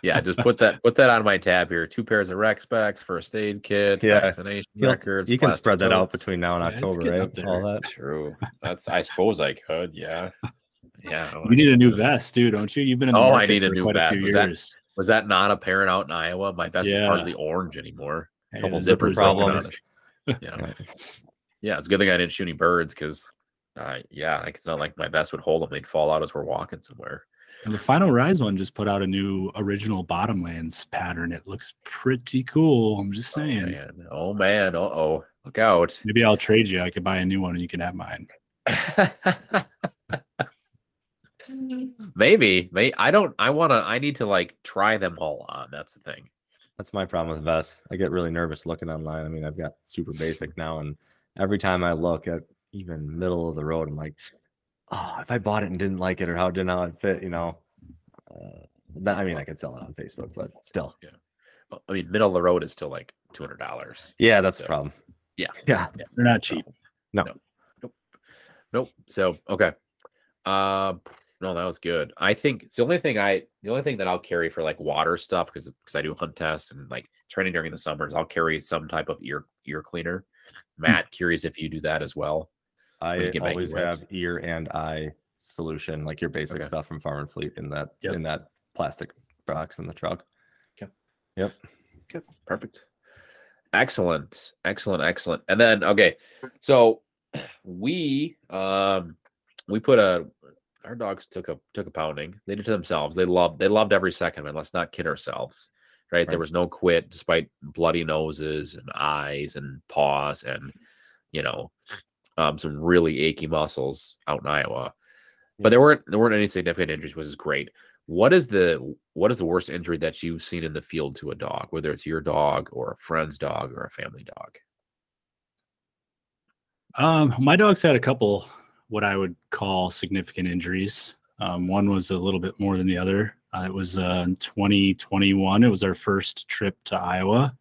S3: Yeah, just put that put that on my tab here. Two pairs of Rex specs, first aid kit,
S5: Yeah.
S3: vaccination
S5: You'll-
S3: records.
S5: you can spread that out between now and
S4: Yeah,
S5: October,
S4: getting
S5: right? All that.
S3: True. That's I suppose I could. Yeah. Yeah. I
S4: You need a new
S3: guess.
S4: vest, too, don't you? You've been in the
S3: Oh, I
S4: market
S3: need a
S4: for
S3: new
S4: quite
S3: vest.
S4: a few
S3: Was that-
S4: years.
S3: Was that not apparent out in Iowa? My vest is hardly orange anymore.
S4: Hey,
S5: couple
S4: the
S5: zipper
S4: zippers open
S5: problems.
S3: Yeah.
S5: Yeah.
S3: Yeah, it's a good thing I didn't shoot any birds because, uh, yeah, like, it's not like my vest would hold them; they'd fall out as we're walking somewhere.
S4: And the Final Rise one just put out a new original Bottomlands pattern. It looks pretty cool. I'm just
S3: Oh
S4: saying.
S3: man, oh man, uh oh, look out!
S4: Maybe I'll trade you. I could buy a new one and you can have mine.
S3: maybe, may I don't. I want to. I need to like try them all on. That's the thing.
S5: That's my problem with vests. I get really nervous looking online. I mean, I've got super basic now, and every time I look at even middle of the road, I'm like, oh, if I bought it and didn't like it or how it didn't how it fit, you know. Uh, that, I mean, I could sell it on Facebook, but still,
S3: Well, I mean, middle of the road is still like two hundred dollars.
S5: yeah, that's the
S3: So,
S5: problem.
S3: yeah.
S5: yeah.
S4: They're not cheap. No. no.
S3: Nope. Nope. So okay. Uh no, that was good. I think it's the only thing I the only thing that I'll carry for like water stuff because because I do hunt tests and like training during the summers, I'll carry some type of ear ear cleaner. Matt, curious if you do that as well.
S5: I
S3: you get back
S5: always have ear and eye solution, like your basic
S3: Okay.
S5: stuff from Farm and Fleet in that
S4: Yep.
S5: in that plastic box in the truck. Okay. Yep.
S3: Good. Perfect. Excellent. Excellent. Excellent. And then okay, so we um we put a our dogs took a took a pounding. They did to themselves. They loved they loved every second of it. Let's not kid ourselves. Right? There was no quit despite bloody noses and eyes and paws and you know um some really achy muscles out in Iowa. But there weren't there weren't any significant injuries, which is great. What is the what is the worst injury that you've seen in the field to a dog, whether it's your dog or a friend's dog or a family dog?
S4: Um, my dog's had a couple what I would call significant injuries. Um, one was a little bit more than the other. Uh, it was uh, in 2021. It was our first trip to Iowa.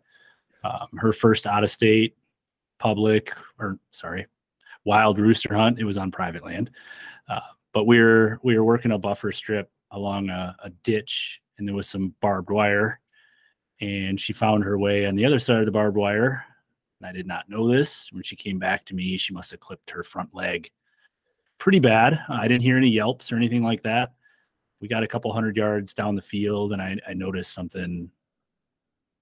S4: Um, her first out of state public, or sorry, wild rooster hunt. It was on private land, uh, but we were we were working a buffer strip along a, a ditch, and there was some barbed wire. And she found her way on the other side of the barbed wire and I did not know this. When she came back to me, she must have clipped her front leg pretty bad. I didn't hear any yelps or anything like that. We got a couple hundred yards down the field, and I, I noticed something,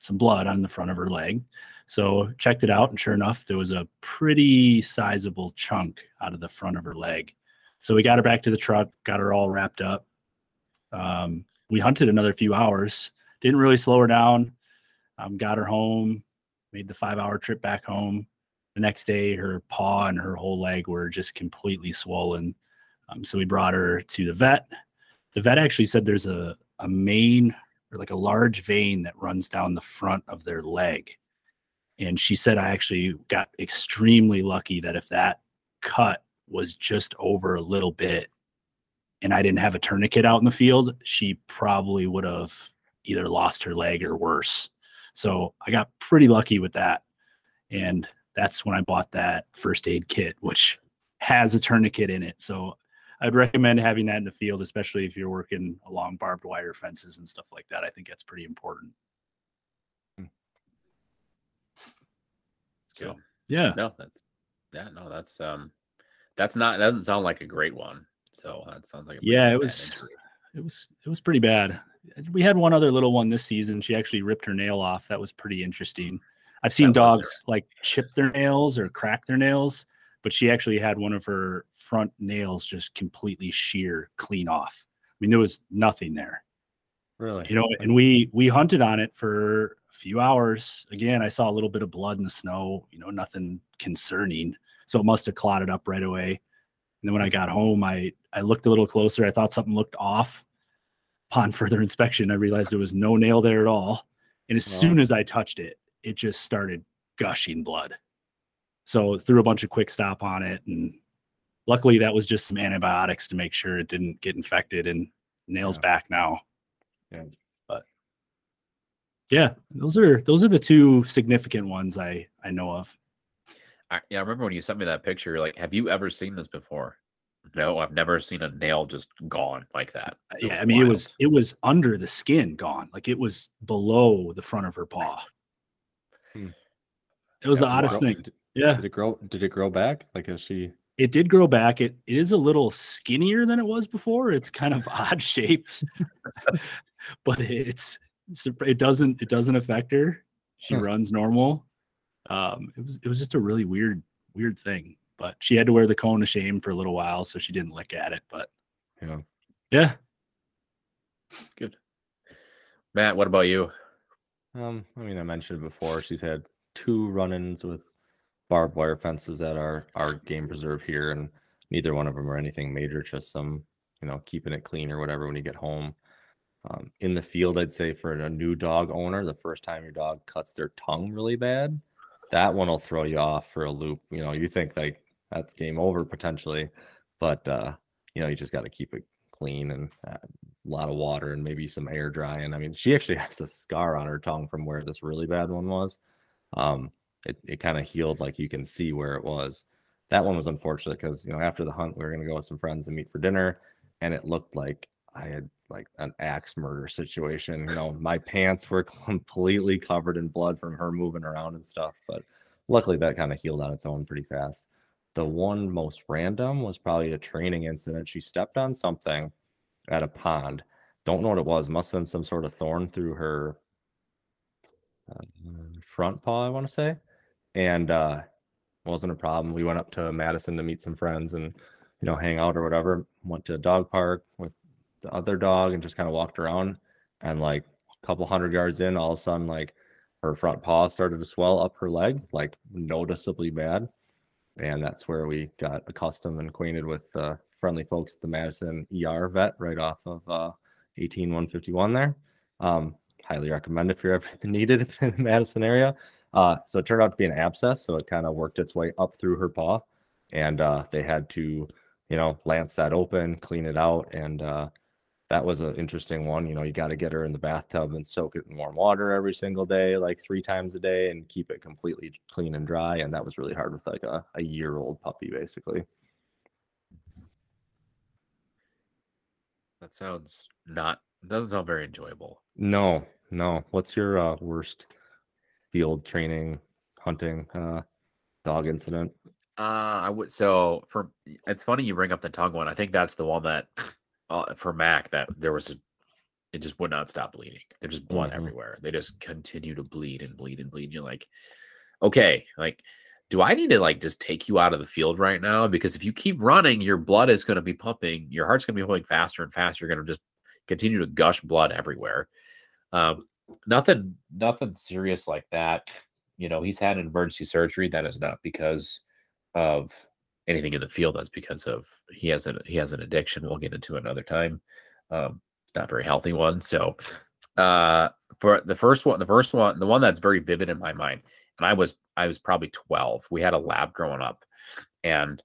S4: some blood on the front of her leg. So checked it out, and sure enough, there was a pretty sizable chunk out of the front of her leg. So we got her back to the truck, got her all wrapped up. Um, we hunted another few hours. Didn't really slow her down. Um, got her home, made the five hour trip back home. The next day, her paw and her whole leg were just completely swollen. Um, so we brought her to the vet. The vet actually said there's a, a main or like a large vein that runs down the front of their leg. And she said, I actually got extremely lucky that if that cut was just over a little bit and I didn't have a tourniquet out in the field, she probably would have either lost her leg or worse. So I got pretty lucky with that. And that's when I bought that first aid kit, which has a tourniquet in it. So I'd recommend having that in the field, especially if you're working along barbed wire fences and stuff like that. I think that's pretty important.
S3: So,
S4: Yeah.
S3: no, that's yeah, no, that's um, that's not that doesn't sound like a great one. So that sounds like a
S4: Yeah, it was
S3: injury.
S4: it was it was pretty bad. We had one other little one this season. She actually ripped her nail off. That was pretty interesting. I've seen
S3: That
S4: dogs like chip their nails or crack their nails, but she actually had one of her front nails just completely sheer clean off. I mean, there was nothing there.
S5: Really?
S4: you know and we we hunted on it for a few hours again i saw a little bit of blood in the snow you know nothing concerning so it must have clotted up right away and then when i got home i i looked a little closer i thought something looked off upon further inspection i realized there was no nail there at all and as
S5: Wow.
S4: soon as i touched it it just started gushing blood so threw a bunch of Kwik Stop on it and luckily that was just some antibiotics to make sure it didn't get infected and nails
S5: Yeah.
S4: back now
S5: Yeah.
S4: But yeah those are those are the two significant ones i i know of
S3: I, yeah, I remember when you sent me that picture. You're like, have you ever seen this before? No, I've never seen a nail just gone like that. It
S4: yeah i mean it was it was under the skin gone like it was below the front of her paw
S5: Hmm.
S4: it was
S5: Yeah,
S4: the oddest
S5: grow-
S4: thing
S5: Did,
S4: yeah
S5: did it grow? Did it grow back? Like is she?
S4: it did grow back it, it is a little skinnier than it was before it's kind of odd shaped but it's, it's it doesn't it doesn't affect her she
S5: Huh.
S4: runs normal um it was it was just a really weird weird thing but she had to wear the cone of shame for a little while so she didn't lick at it but
S5: You know.
S4: yeah
S3: It's good. Matt, what about you?
S5: Um, I mean, I mentioned it before. She's had two run-ins with barbed wire fences at our our game preserve here, and neither one of them are anything major. Just some, you know, keeping it clean or whatever when you get home. Um, in the field, I'd say for a new dog owner, the first time your dog cuts their tongue really bad, that one will throw you off for a loop. You know, you think like that's game over potentially, but uh, you know, you just got to keep it clean and uh, a lot of water and maybe some air drying. I mean, she actually has a scar on her tongue from where this really bad one was. Um, it, it kind of healed, like you can see where it was. That one was unfortunate because you know after the hunt we were gonna go with some friends and meet for dinner, and it looked like I had like an axe murder situation. You know, my pants were completely covered in blood from her moving around and stuff. But luckily that kind of healed on its own pretty fast. The one most random was probably a training incident. She stepped on something at a pond. Don't know what it was. Must have been some sort of thorn through her uh, front paw, I want to say. And uh wasn't a problem. We went up to Madison to meet some friends and you know hang out or whatever. Went to a dog park with the other dog and just kind of walked around. And like a couple hundred yards in, all of a sudden, like her front paw started to swell up her leg, like noticeably bad. And that's where we got accustomed and acquainted with the friendly folks at the Madison ER vet right off of uh, 18151 there. Um, highly recommend if you're ever needed in the Madison area. Uh, so it turned out to be an abscess, so it kind of worked its way up through her paw, and uh, they had to, you know, lance that open, clean it out, and uh, that was an interesting one. You know, you got to get her in the bathtub and soak it in warm water every single day, like three times a day, and keep it completely clean and dry. And that was really hard with like a, a year old puppy, basically.
S3: That sounds not doesn't sound very enjoyable.
S5: No, no. What's your uh, worst field training, hunting, uh, dog incident?
S3: Uh, I would so for it's funny you bring up the tongue one. I think that's the one that uh, for Mac that there was a, it just would not stop bleeding. There's just blood
S5: Mhm.
S3: everywhere. They just continue to bleed and bleed and bleed. And you're like, okay, like, do I need to like just take you out of the field right now? Because if you keep running, your blood is going to be pumping. Your heart's going to be pumping faster and faster. You're going to just continue to gush blood everywhere. Um, nothing nothing serious like that. You know, he's had an emergency surgery. That is not because of anything in the field. That's because of he has an he has an addiction. We'll get into another time. Um, not very healthy one. So uh for the first one, the first one, the one that's very vivid in my mind, and I was I was probably 12. We had a lab growing up, and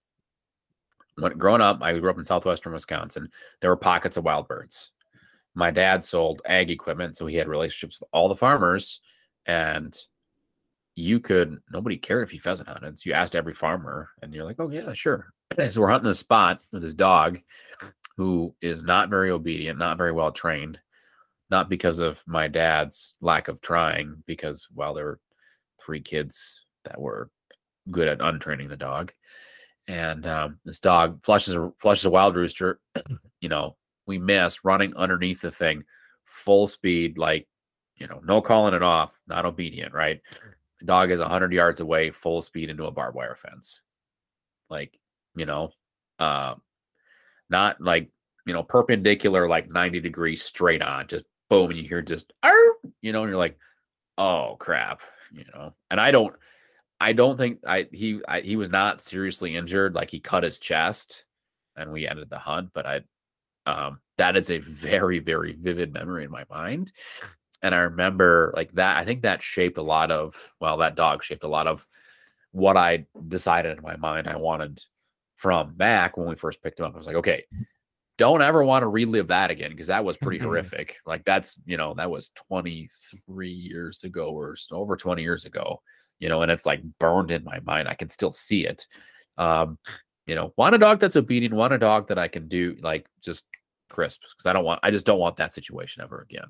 S3: when growing up, I grew up in southwestern Wisconsin. There were pockets of wild birds. My dad sold ag equipment, so he had relationships with all the farmers, and you could nobody cared if you pheasant hunted. So you asked every farmer, and you're like, "Oh yeah, sure." So we're hunting a spot with this dog, who is not very obedient, not very well trained, not because of my dad's lack of trying, because well, there were three kids that were good at untraining the dog and um, this dog flushes a flushes a wild rooster. you know, we miss running underneath the thing, full speed, like you know, no calling it off, not obedient, right? The dog is hundred yards away, full speed into a barbed wire fence, like you know, uh, not like you know, perpendicular, like ninety degrees straight on, just boom, and you hear just, you know, and you're like, oh crap, you know, and I don't. I don't think I he I, he was not seriously injured. Like he cut his chest, and we ended the hunt. But I, um, that is a very very vivid memory in my mind, and I remember like that. I think that shaped a lot of well, that dog shaped a lot of what I decided in my mind I wanted from Mac when we first picked him up. I was like, okay, don't ever want to relive that again because that was pretty horrific. Like that's you know that was 23 years ago or over 20 years ago you know, and it's like burned in my mind. I can still see it. Um, you know, want a dog that's obedient, want a dog that I can do like just crisp because I don't want, I just don't want that situation ever again.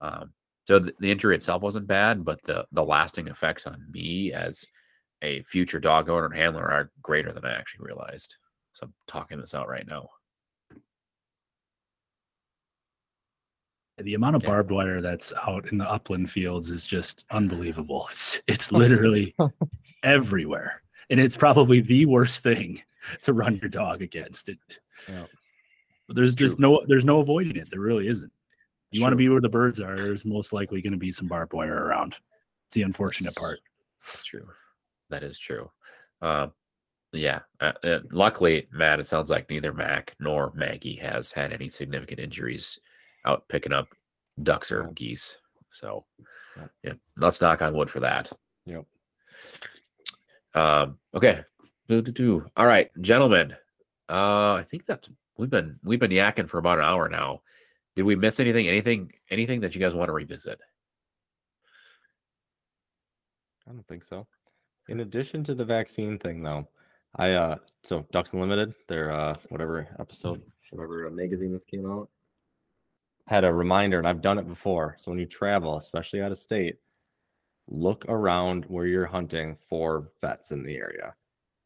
S3: Um, so the, the injury itself wasn't bad, but the the lasting effects on me as a future dog owner and handler are greater than I actually realized. So I'm talking this out right now.
S4: the amount of
S3: Yeah.
S4: barbed wire that's out in the upland fields is just unbelievable. It's it's literally everywhere, and it's probably the worst thing to run your dog against. It.
S5: Yeah.
S4: But there's just no there's no avoiding it. There really isn't. You want to be where the birds are. There's most likely going to be some barbed wire around. It's the unfortunate
S3: That's-
S4: part.
S3: That's true. That is true. Um, yeah. Uh, uh, luckily, Matt, it sounds like neither Mac nor Maggie has had any significant injuries out picking up ducks or
S5: No.
S3: geese. So,
S5: Yeah.
S3: yeah, let's knock on wood for that.
S5: Yep.
S3: Um, okay. All right, gentlemen. Uh, I think that's we've been we've been yakking for about an hour now. Did we miss anything? Anything? Anything that you guys want to revisit?
S5: I don't think so. In addition to the vaccine thing, though, I uh so Ducks Unlimited, their uh whatever episode, whatever uh, magazine this came out, had a reminder, and I've done it before. So when you travel, especially out of state, look around where you're hunting for vets in the area.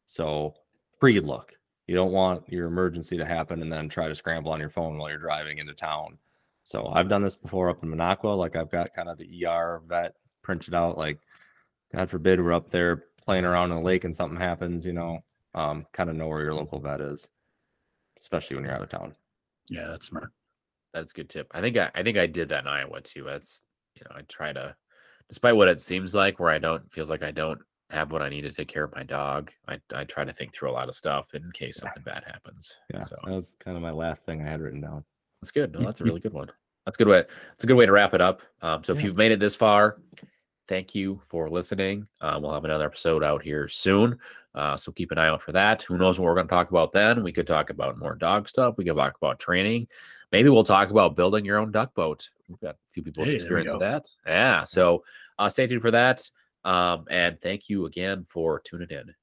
S5: So pre-look. You don't want your emergency to happen and then try to scramble on your phone while you're driving into town. So I've done this before up in Minocqua. Like I've got kind of the ER vet printed out. Like God forbid we're up there playing around in the lake and something happens, you know, um, kind of know where your local vet is, especially when you're out of town.
S4: Yeah, that's smart.
S3: That's a good tip. I think I, I think I did that in Iowa too. That's you know I try to, despite what it seems like, where I don't feels like I don't have what I need to take care of my dog. I I try to think through a lot of stuff in case something bad happens.
S5: Yeah,
S3: so
S5: that was kind of my last thing I had written down.
S3: that's good. No, that's a really good one. That's a good way. That's a good way to wrap it up. Um, so if you've made it this far, thank you for listening. Uh, we'll have another episode out here soon. Uh, so keep an eye out for that. Who knows what we're going to talk about then? We could talk about more dog stuff. We could talk about training. Maybe we'll talk about building your own duck boat. We've got a few people
S4: Hey,
S3: experience with that. Yeah. So uh, stay tuned for that. Um, and thank you again for tuning in.